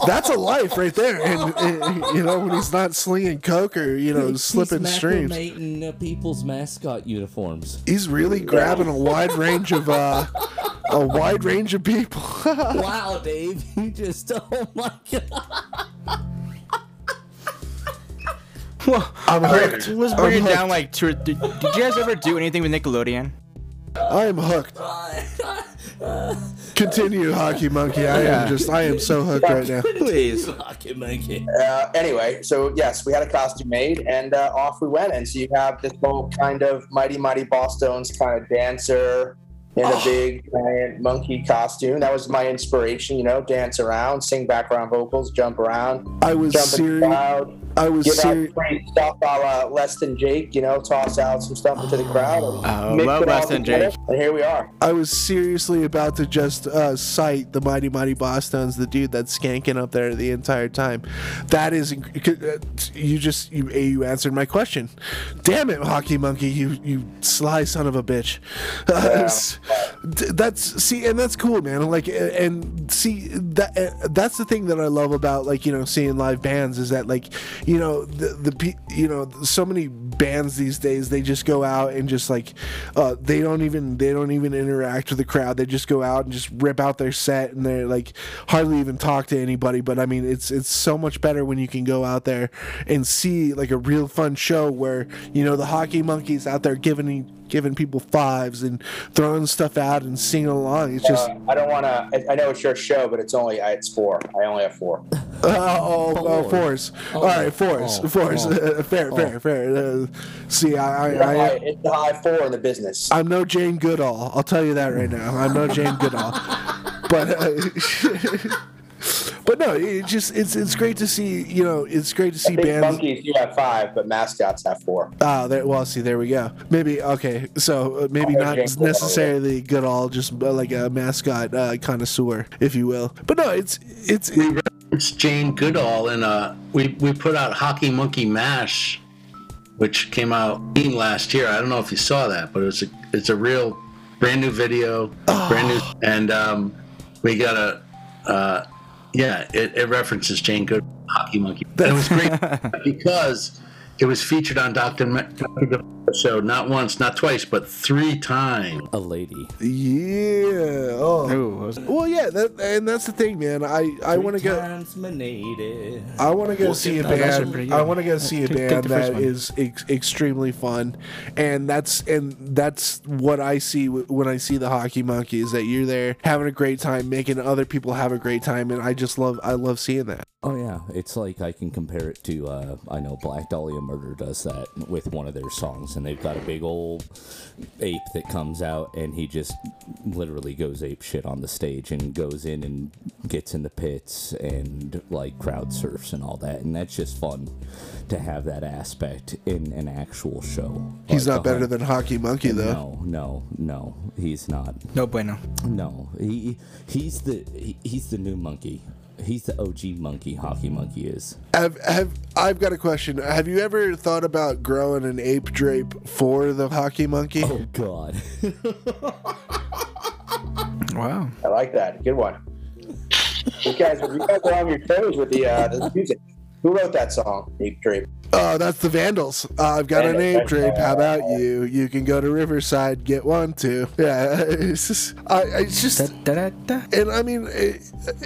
That's a life right there. And, and, you know, when he's not slinging coke or, you know, slipping He's streams, macramating, uh, people's mascot uniforms. he's really grabbing a wide range of, uh, a wide range of people. *laughs* wow, Dave, you just oh my god. Well, I'm hooked. let's I'm bring it hooked. down like two. Or th- did you guys ever do anything with Nickelodeon? I am hooked. Continue, Hockey Monkey. I am just, I am so hooked right now. *laughs* Please. Hockey monkey. uh, anyway, so yes, we had a costume made, and uh, off we went. And so you have this whole kind of mighty, mighty Bosstones kind of dancer in a big giant monkey costume. That was my inspiration, you know, dance around, sing background vocals, jump around, I was jump in serious. Crowd, I was give out serious. free stuff a la Less Than Jake, you know, toss out some stuff into the crowd. And Oh, mix love it all Less Than Jake. And here we are. I was seriously about to just uh, cite the Mighty Mighty Bosstones, the dude that's skanking up there the entire time. That is, uh, you just you A you answered my question. Damn it, Hockey Monkey, you you sly son of a bitch. *laughs* S- d- that's see, and that's cool, man. Like, and see that uh, that's the thing that I love about like you know seeing live bands is that like you know the the you know so many bands these days they just go out and just like uh, they don't even they don't even interact with the crowd. They just go out and just rip out their set and they're like hardly even talk to anybody. But i mean it's it's so much better when you can go out there and see like a real fun show where you know the hockey monkeys out there giving giving people fives and throwing stuff out and singing along it's just Uh, I don't want to. I, I know it's your show, but it's only it's four. I only have four. Uh, *laughs* oh, oh, Four. force. Oh, All right, force, oh, force. oh, *laughs* fair, fair, fair. Uh, see, I, It's the I, high- I, it's the high four in the business. I'm no Jane Goodall. I'll tell you that right now. I'm no Jane Goodall. *laughs* But, uh, but no, it just it's it's great to see. You know, it's great to see I think bands. monkeys do have five, but mascots have four. Ah, there. Well, see, there we go. Maybe okay. So uh, maybe Oh, not Jane Goodall, necessarily Goodall, just uh, like a mascot uh, connoisseur, if you will. But no, it's it's. It's Jane Goodall, and uh, we we put out Hockey Monkey Mash, which came out last year. I don't know if you saw that, but it's a it's a real brand new video, brand new, and um, we got a uh, yeah, it, it references Jane Goodall, Hockey Monkey. And it was great *laughs* because it was featured on Doctor Dr. show not once, not twice, but three times. A lady. Yeah. Oh. Ooh, what was it? Well, yeah, that, and that's the thing, man. I I want to go. Transminated. I want to go see a band. I want to go see a Take- take band the first that one. is ex- extremely fun, and that's and that's what I see when I see the Hockey Monkeys. That you're there having a great time, making other people have a great time, and I just love I love seeing that. Oh yeah, it's like I can compare it to uh, I know Black Dahlia Murder does that with one of their songs, and they've got a big old ape that comes out, and he just literally goes ape shit on the stage and goes in and gets in the pits and like crowd surfs and all that, and that's just fun to have that aspect in an actual show. He's Like not better hun- than Hockey Monkey though. No, no, no, he's not. No bueno. No, he he's the he, he's the new monkey. He's the OG monkey. Hockey monkey is. Have have I've got a question. Have you ever thought about growing an ape drape for the Hockey Monkey? Oh God. *laughs* Wow. I like that. Good one. You guys, you guys are on your toes with the uh, the music. Who wrote that song? Ape Drape. Oh, that's the Vandals. Uh, I've got an Vandals, ape drape. How about you? You can go to Riverside, get one too. *laughs* Yeah, it's just, I, I it's just, Da, da, da, da. and I mean, eh,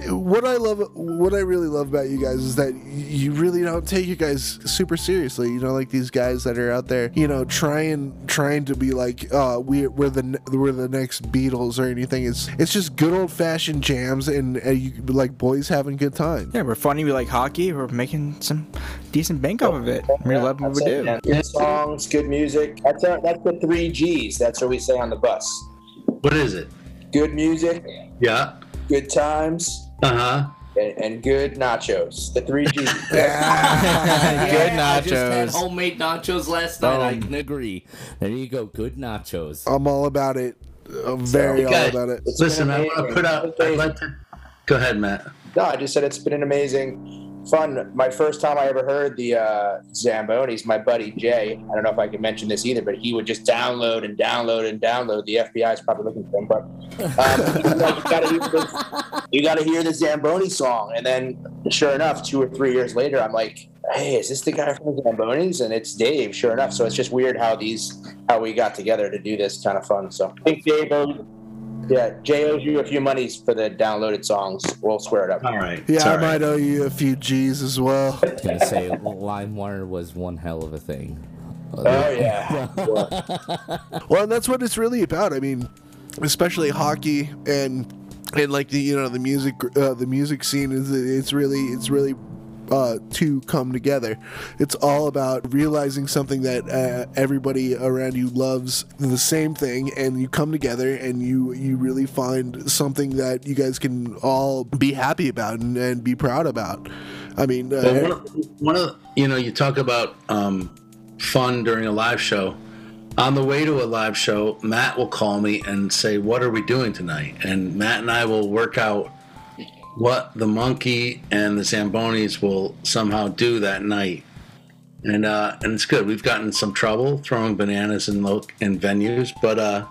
eh, what I love, what I really love about you guys is that you really don't take you guys super seriously. You know, like these guys that are out there, you know, trying, trying to be like, uh, we, we're the, we're the next Beatles or anything. It's, it's just good old fashioned jams and uh, you, like boys having good time. Yeah, we're funny. We like hockey. We're making some decent bank off of it. We love what we That's it, do. man. Good songs, good music. That's our, that's the three G's. That's what we say on the bus. What is it? Good music, Yeah. good times, Uh huh. and, and good nachos. The three G's. *laughs* *laughs* Good I just had nachos. homemade nachos last night. I can agree. There you go. Good nachos. I'm all about it. I'm very all Okay. about it. Listen, been I want to put out. I'd like to. Go ahead, Matt. No, I just said it's been an amazing fun. My first time I ever heard the uh, Zambonis, my buddy Jay. I don't know if I can mention this either, but he would just download and download and download. The FBI is probably looking for him, but um, like, you gotta the, you gotta hear the Zamboni song, and then sure enough, two or three years later, I'm like, hey, is this the guy from the Zambonis? And it's Dave. Sure enough, so it's just weird how these how we got together to do this kind of fun. So I think Dave yeah, Jay owes you a few monies for the downloaded songs. We'll square it up. All right. Yeah, It's I all right. might owe you a few G's as well. I was gonna say LimeWire was one hell of a thing. Oh yeah. Sure. *laughs* Well, and that's what it's really about. I mean, especially hockey and and like the you know the music uh, the music scene is it's really it's really uh, to come together. It's all about realizing something that uh, everybody around you loves the same thing, and you come together and you you really find something that you guys can all be happy about and, and be proud about. I mean, uh, Well, one of, one of you know, you talk about um, fun during a live show. On the way to a live show, Matt will call me and say, "What are we doing tonight?" And Matt and I will work out what the monkey and the Zambonis will somehow do that night. And uh, and it's good. We've gotten some trouble throwing bananas in lo- in venues, but uh,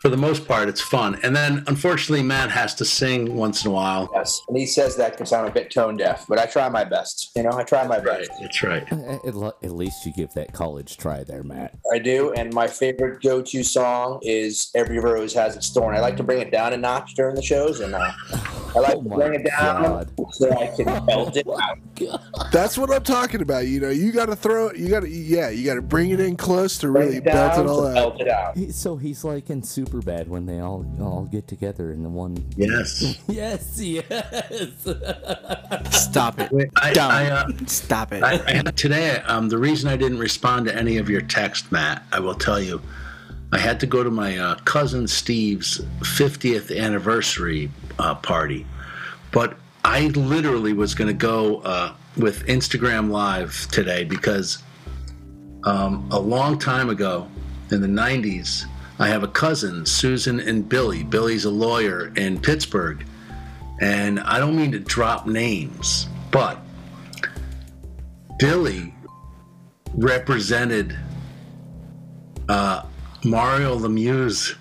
for the most part, it's fun. And then, unfortunately, Matt has to sing once in a while. yes, and he says that because I'm a bit tone deaf, but I try my best. You know, I try my Right, best. that's right. At, le- at least you give that college try there, Matt. I do, and my favorite go-to song is "Every Rose Has Its Thorn." I like to bring it down a notch during the shows, and uh, I like Oh to bring it down God. so I can *laughs* belt it out. That's what I'm talking about. You know, you got to throw it. You got to, yeah, you got to bring it in close to Bring really it belt it all out. belt it out. He- So he's like in super bad when they all all get together in the one. Yes. *laughs* Yes, yes. *laughs* Stop it. I, Dumb. I, uh, Stop it. I, I today. Um, the reason I didn't respond to any of your text, Matt, I will tell you. I had to go to my uh, cousin Steve's 50th anniversary uh, party, but I literally was going to go uh, with Instagram Live today because um, a long time ago in the 90s, I have a cousin, Susan and Billy. Billy's a lawyer in Pittsburgh. And I don't mean to drop names, but Billy represented uh, Mario Lemieux's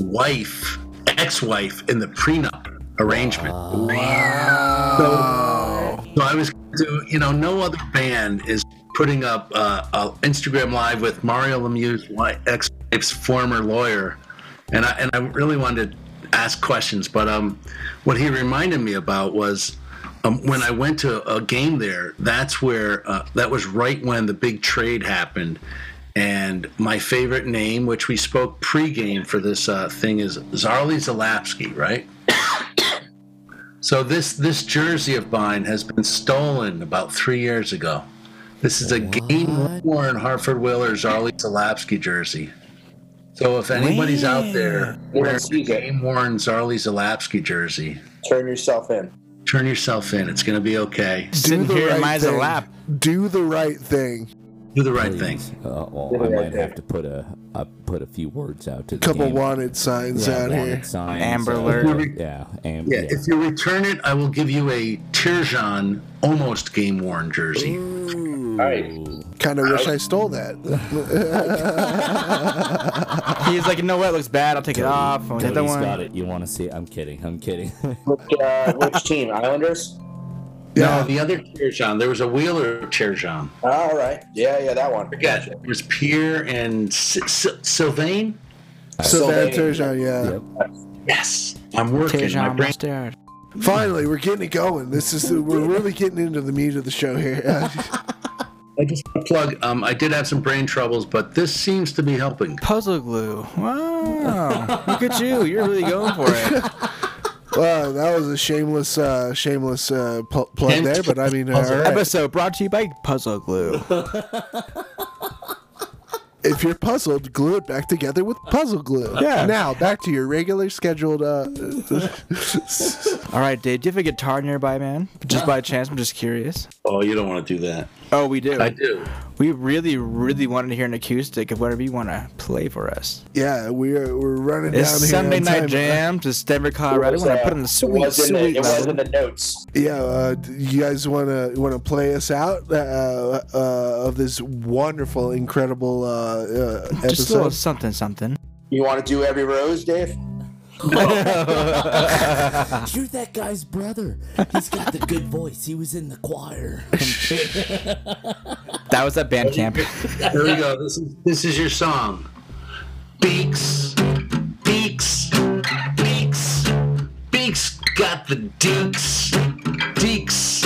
wife, ex-wife, in the prenup arrangement. So, so I was to, you know, no other band is putting up uh, a Instagram live with Mario Lemieux's wi- ex-wife's former lawyer, and I and I really wanted to ask questions, but um, what he reminded me about was um, when I went to a game there. That's where uh, that was right when the big trade happened, and my favorite name, which we spoke pre-game for this uh, thing, is Zarley Zalapski, right? So this this jersey of mine has been stolen about three years ago. This is a game worn Hartford Whalers Arlie Zalapski jersey. So if anybody's out there wearing a game worn Zarley Zalapski jersey, Turn yourself in. turn yourself in. It's gonna be okay. Sitting here in my thing. lap. Do the right thing. Do the right thing. Uh, well, Give I might there. have to put a uh, put a few words out to the Couple game. wanted signs yeah, out wanted here. signs, Amber uh, Alert. Yeah, am- Yeah, yeah. if you return it, I will give you a Turgeon almost game worn jersey. All right. Kind of wish I stole that. *laughs* He's like, you know what? Looks bad. I'll take it off. I'll take that one. got it. You want to see it? I'm kidding. I'm kidding. Which, uh, which *laughs* team? Islanders. Yeah. No, the other Turgeon. There was a Wheeler Tirjan. All right. Yeah, yeah, that one. Forget. It was Pierre and S- S- Sylvain. Sylvain Sylvain. Turgeon, yeah. Yep. Yes, I'm working. My Tejan brain. mustard. Finally, we're getting it going. This is we're really getting into the meat of the show here. *laughs* I just want to plug. Um, I did have some brain troubles, but this seems to be helping. Puzzle glue. Wow. Look at you. You're really going for it. *laughs* well, that was a shameless, uh, shameless uh, pl- plug there. But I mean, uh, all right. Episode brought to you by Puzzle Glue. *laughs* if you're puzzled, glue it back together with puzzle glue. Yeah. Now back to your regular scheduled. Uh, *laughs* All right, Dave. Do you have a guitar nearby, man? Just by chance, I'm just curious. Oh, you don't want to do that. Oh, we do. I do. We really, really wanted to hear an acoustic of whatever you want to play for us. Yeah, we're we're running It's down here. Sunday night jam to Denver, Colorado. We're gonna put in the it sweet, the, sweet it was in the notes. Yeah, uh, you guys want to want to play us out uh, uh, of this wonderful, incredible uh, uh, Just a little episode? something, something. You want to do every rose, Dave? *laughs* You're that guy's brother. He's got the good voice. He was in the choir. *laughs* That was at band camp. Here we go. This is this is your song. Beaks, beaks, beaks, beaks got the deeks, deeks,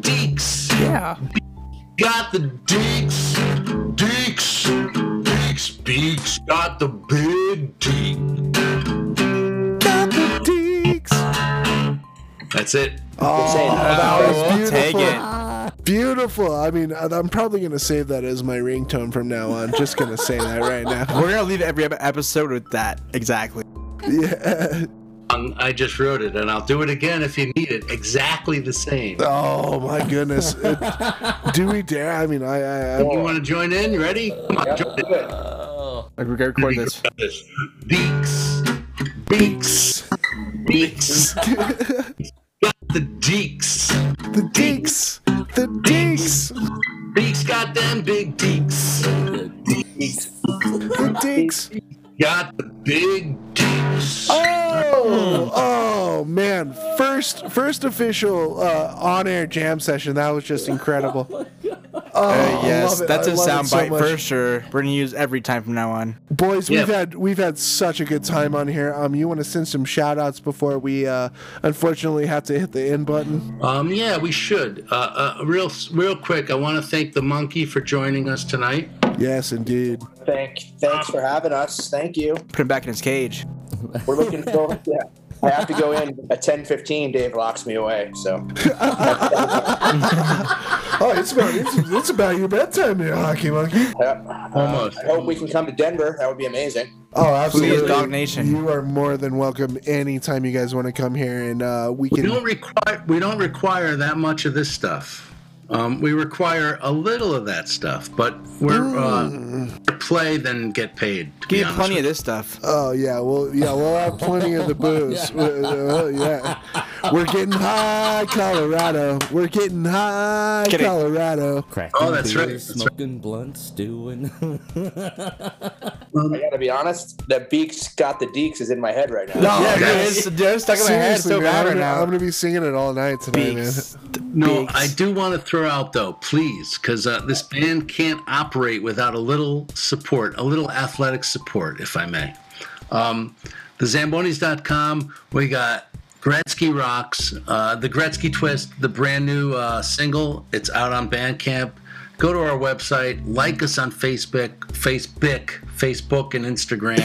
deeks. Yeah. Got the deeks, deeks, deeks, beaks got the big deek. That's it. Oh, saying that. that was beautiful. take it. Beautiful. I mean, I- I'm probably gonna save that as my ringtone from now on. Just gonna say that right now. *laughs* We're gonna leave every episode with that exactly. Yeah. Um, I just wrote it, and I'll do it again if you need it. Exactly the same. Oh my goodness. *laughs* It- do we dare? I mean, I, I, I You want to join in? You ready? Come on, join in. Like, We're gonna record this. Beaks, beaks, beaks. *laughs* the deeks. the deeks. The deeks. Deeks got them big deeks. The deeks. The deeks. Got the big deeks. Oh, oh man! First, first official uh, on-air jam session. That was just incredible. *laughs* Oh, Uh, yes, that's I a love it soundbite so for sure. We're gonna use every time from now on. Boys, we've had we've had such a good time on here. Um, you want to send some shout outs before we uh, unfortunately have to hit the end button? Um, yeah, we should. Uh, uh, real, real quick. I want to thank the monkey for joining us tonight. Yes, indeed. Thank, thanks for having us. Thank you. Put him back in his cage. *laughs* We're looking forward. Yeah, I have to go in at ten fifteen. Dave locks me away. So *laughs* Oh, it's about it's, it's about your bedtime here, hockey monkey. yeah. Almost. I hope we can come to Denver. That would be amazing. Oh, absolutely. Please, Dog Nation. You are more than welcome anytime you guys want to come here, and uh, we We can. don't require. We don't require that much of this stuff. Um, we require a little of that stuff, but we're uh, play than get paid. To Give be you plenty with of this stuff. Oh yeah, well yeah, we'll have plenty of the *laughs* booze. Uh, uh, yeah, we're getting high, Colorado. We're getting high, Kidding. Colorado. Cracking Oh, that's right, beers, that's right. smoking blunts, doing. I gotta be honest. The Beaks got the Deeks is in my head right now. No, yeah, it's, it's stuck in my head seriously, so man, bad I'm, right gonna, now. I'm gonna be singing it all night tonight, Beaks. man. No, Beaks. I do want to throw out though, please, because uh, this band can't operate without a little support, a little athletic support, if I may. Um, the Zambonis.com, we got Gretzky Rocks, uh, the Gretzky Twist, the brand new uh, single. It's out on Bandcamp. Go to our website, like us on Facebook, Facebook, Facebook, and Instagram,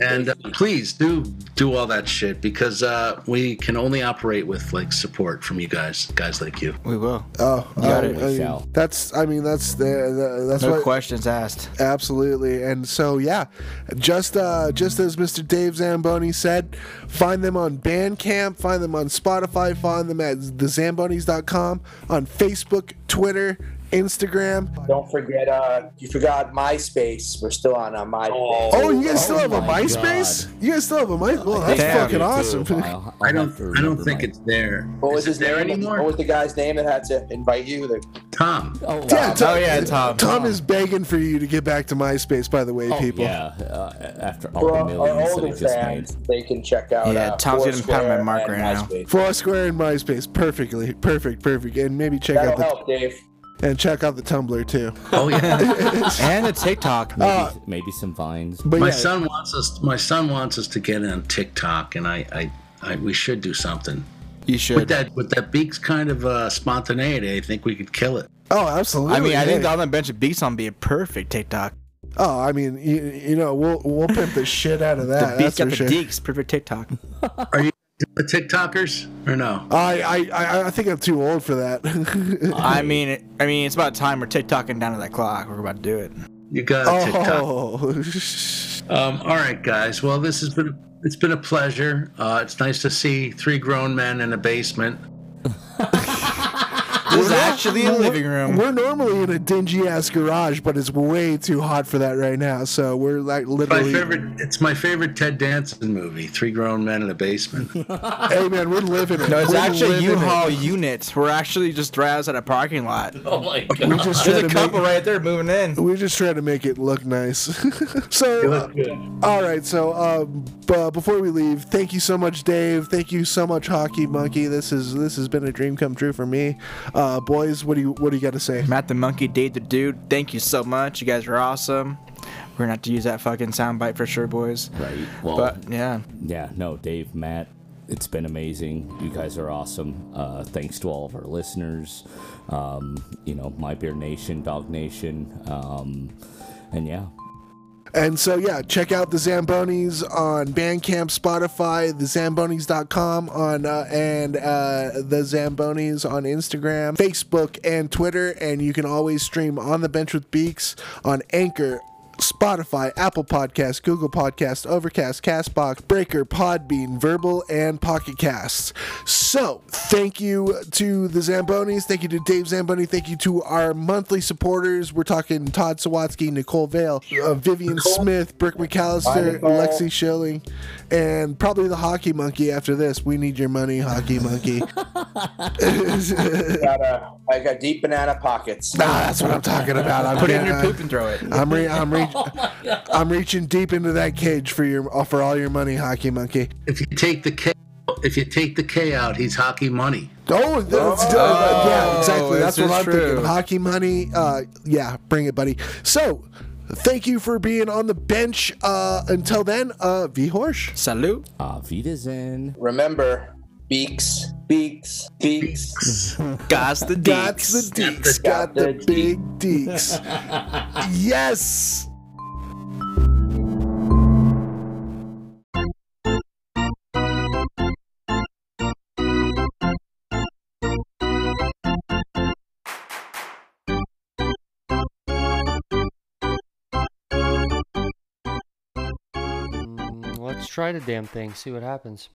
*laughs* and uh, please do do all that shit because uh, we can only operate with like support from you guys, guys like you. We will. Oh, got I- it. I mean, Shall. that's. I mean, that's the. the that's No what. questions asked. Absolutely. And so yeah, just uh just as Mr. Dave Zamboni said, find them on Bandcamp, find them on Spotify, find them at thezambonis.com, on Facebook, Twitter, Instagram. Don't forget. Uh, you forgot MySpace. We're still on uh, MySpace. Oh, you guys still Oh have a my MySpace? You guys still have a MySpace? Well, that's Damn. fucking awesome. I'll- *laughs* I'll I don't. I don't think my- it's there. What was Is his it there name? anymore? What was the guy's name that had to invite you? The, Tom. Oh, Yeah, wow. Tom, Oh, yeah, Tom. Tom is begging for you to get back to MySpace, by the way, Oh, people. yeah. Uh, after all for the our, our millions that older it just fans, made. they can check out. Yeah, uh, Tom's getting pounded by Foursquare Mark and right now. Foursquare and MySpace, perfectly, perfect, perfect, and maybe check That'll out the help, Dave. And check out the Tumblr too. Oh yeah. *laughs* And the TikTok. Maybe, maybe some vines. But my yeah, son wants us. My son wants us to get on TikTok, and I, I, I we should do something You should. with that. With that Beaks kind of uh, spontaneity, I think we could kill it. oh, absolutely. I mean, I think hey. the on the bench of Beaks on be a perfect TikTok. Oh, I mean, you, you know, we'll we'll pimp the shit out of The that. Beaks that's got the sure. deeks. Perfect TikTok. Are you the TikTokers or no? I, I I I think I'm too old for that. I *laughs* mean, I mean, it's about time we're TikToking down to that clock. We're about to do it. You got a TikTok. oh, *laughs* Um, all right, guys. Well, this has been it's been a pleasure. Uh, it's nice to see three grown men in a basement. *laughs* is actually a living room. We're normally in a dingy ass garage, but it's way too hot for that right now. So we're like My literally. favorite. It's my favorite Ted Danson movie. Three grown men in a basement. *laughs* *laughs* Hey man, we're living it. No, it's We're actually living it. U-Haul units. We're actually just right outside a parking lot. Oh my We god. just There's try a to couple make. right there moving in. We just try to make it look nice. *laughs* so, uh, all right. So, um, b- before we leave, thank you so much, Dave. Thank you so much, Hockey Monkey. This is this has been a dream come true for me. Uh, boys, what do you what do you got to say? Matt the Monkey, Dave the Dude. Thank you so much. You guys are awesome. We're gonna have to use that fucking soundbite for sure, boys. Right. Well, But yeah, yeah, no, Dave, Matt, it's been amazing. You guys are awesome. Uh, thanks to all of our listeners. Um, you know, My Beer Nation, Dog Nation. Um, and yeah, And so, yeah, check out the Zambonis on Bandcamp, Spotify, thezambonis.com on uh, and uh, the Zambonis on Instagram, Facebook, and Twitter. And you can always stream on the bench with Beaks on Anchor. Spotify, Apple Podcast, Google Podcast, Overcast, Castbox, Breaker, Podbean, Verbal, and Pocket Casts. So, thank you to the Zambonis. Thank you to Dave Zamboni. Thank you to our monthly supporters. We're talking Todd Sawatsky, Nicole Vale, uh, Vivian Smith, Brick McAllister, Nicole. Lexi Schilling, and probably the Hockey Monkey after this. We need your money, Hockey Monkey. *laughs* got a, I got deep banana pockets. Nah, that's what I'm talking about. I'm *laughs* put it in your poop and throw it. I'm re- I'm, re- *laughs* I'm reaching deep into that cage for your for all your money, Hockey Monkey. if you take the K, if you take the K out, he's hockey money. Oh, that's, uh, yeah, exactly. That's what I'm true. thinking. Hockey money. Uh, yeah, bring it, buddy. So, thank you for being on the bench. Uh, until then, uh, V Horsch. Salute. Auf Wiedersehen. Remember, beaks, beaks, beaks. *laughs* God's the deeks. Got deeks. the deeks. Got the big deeks. *laughs* yes. Try the damn thing, see what happens.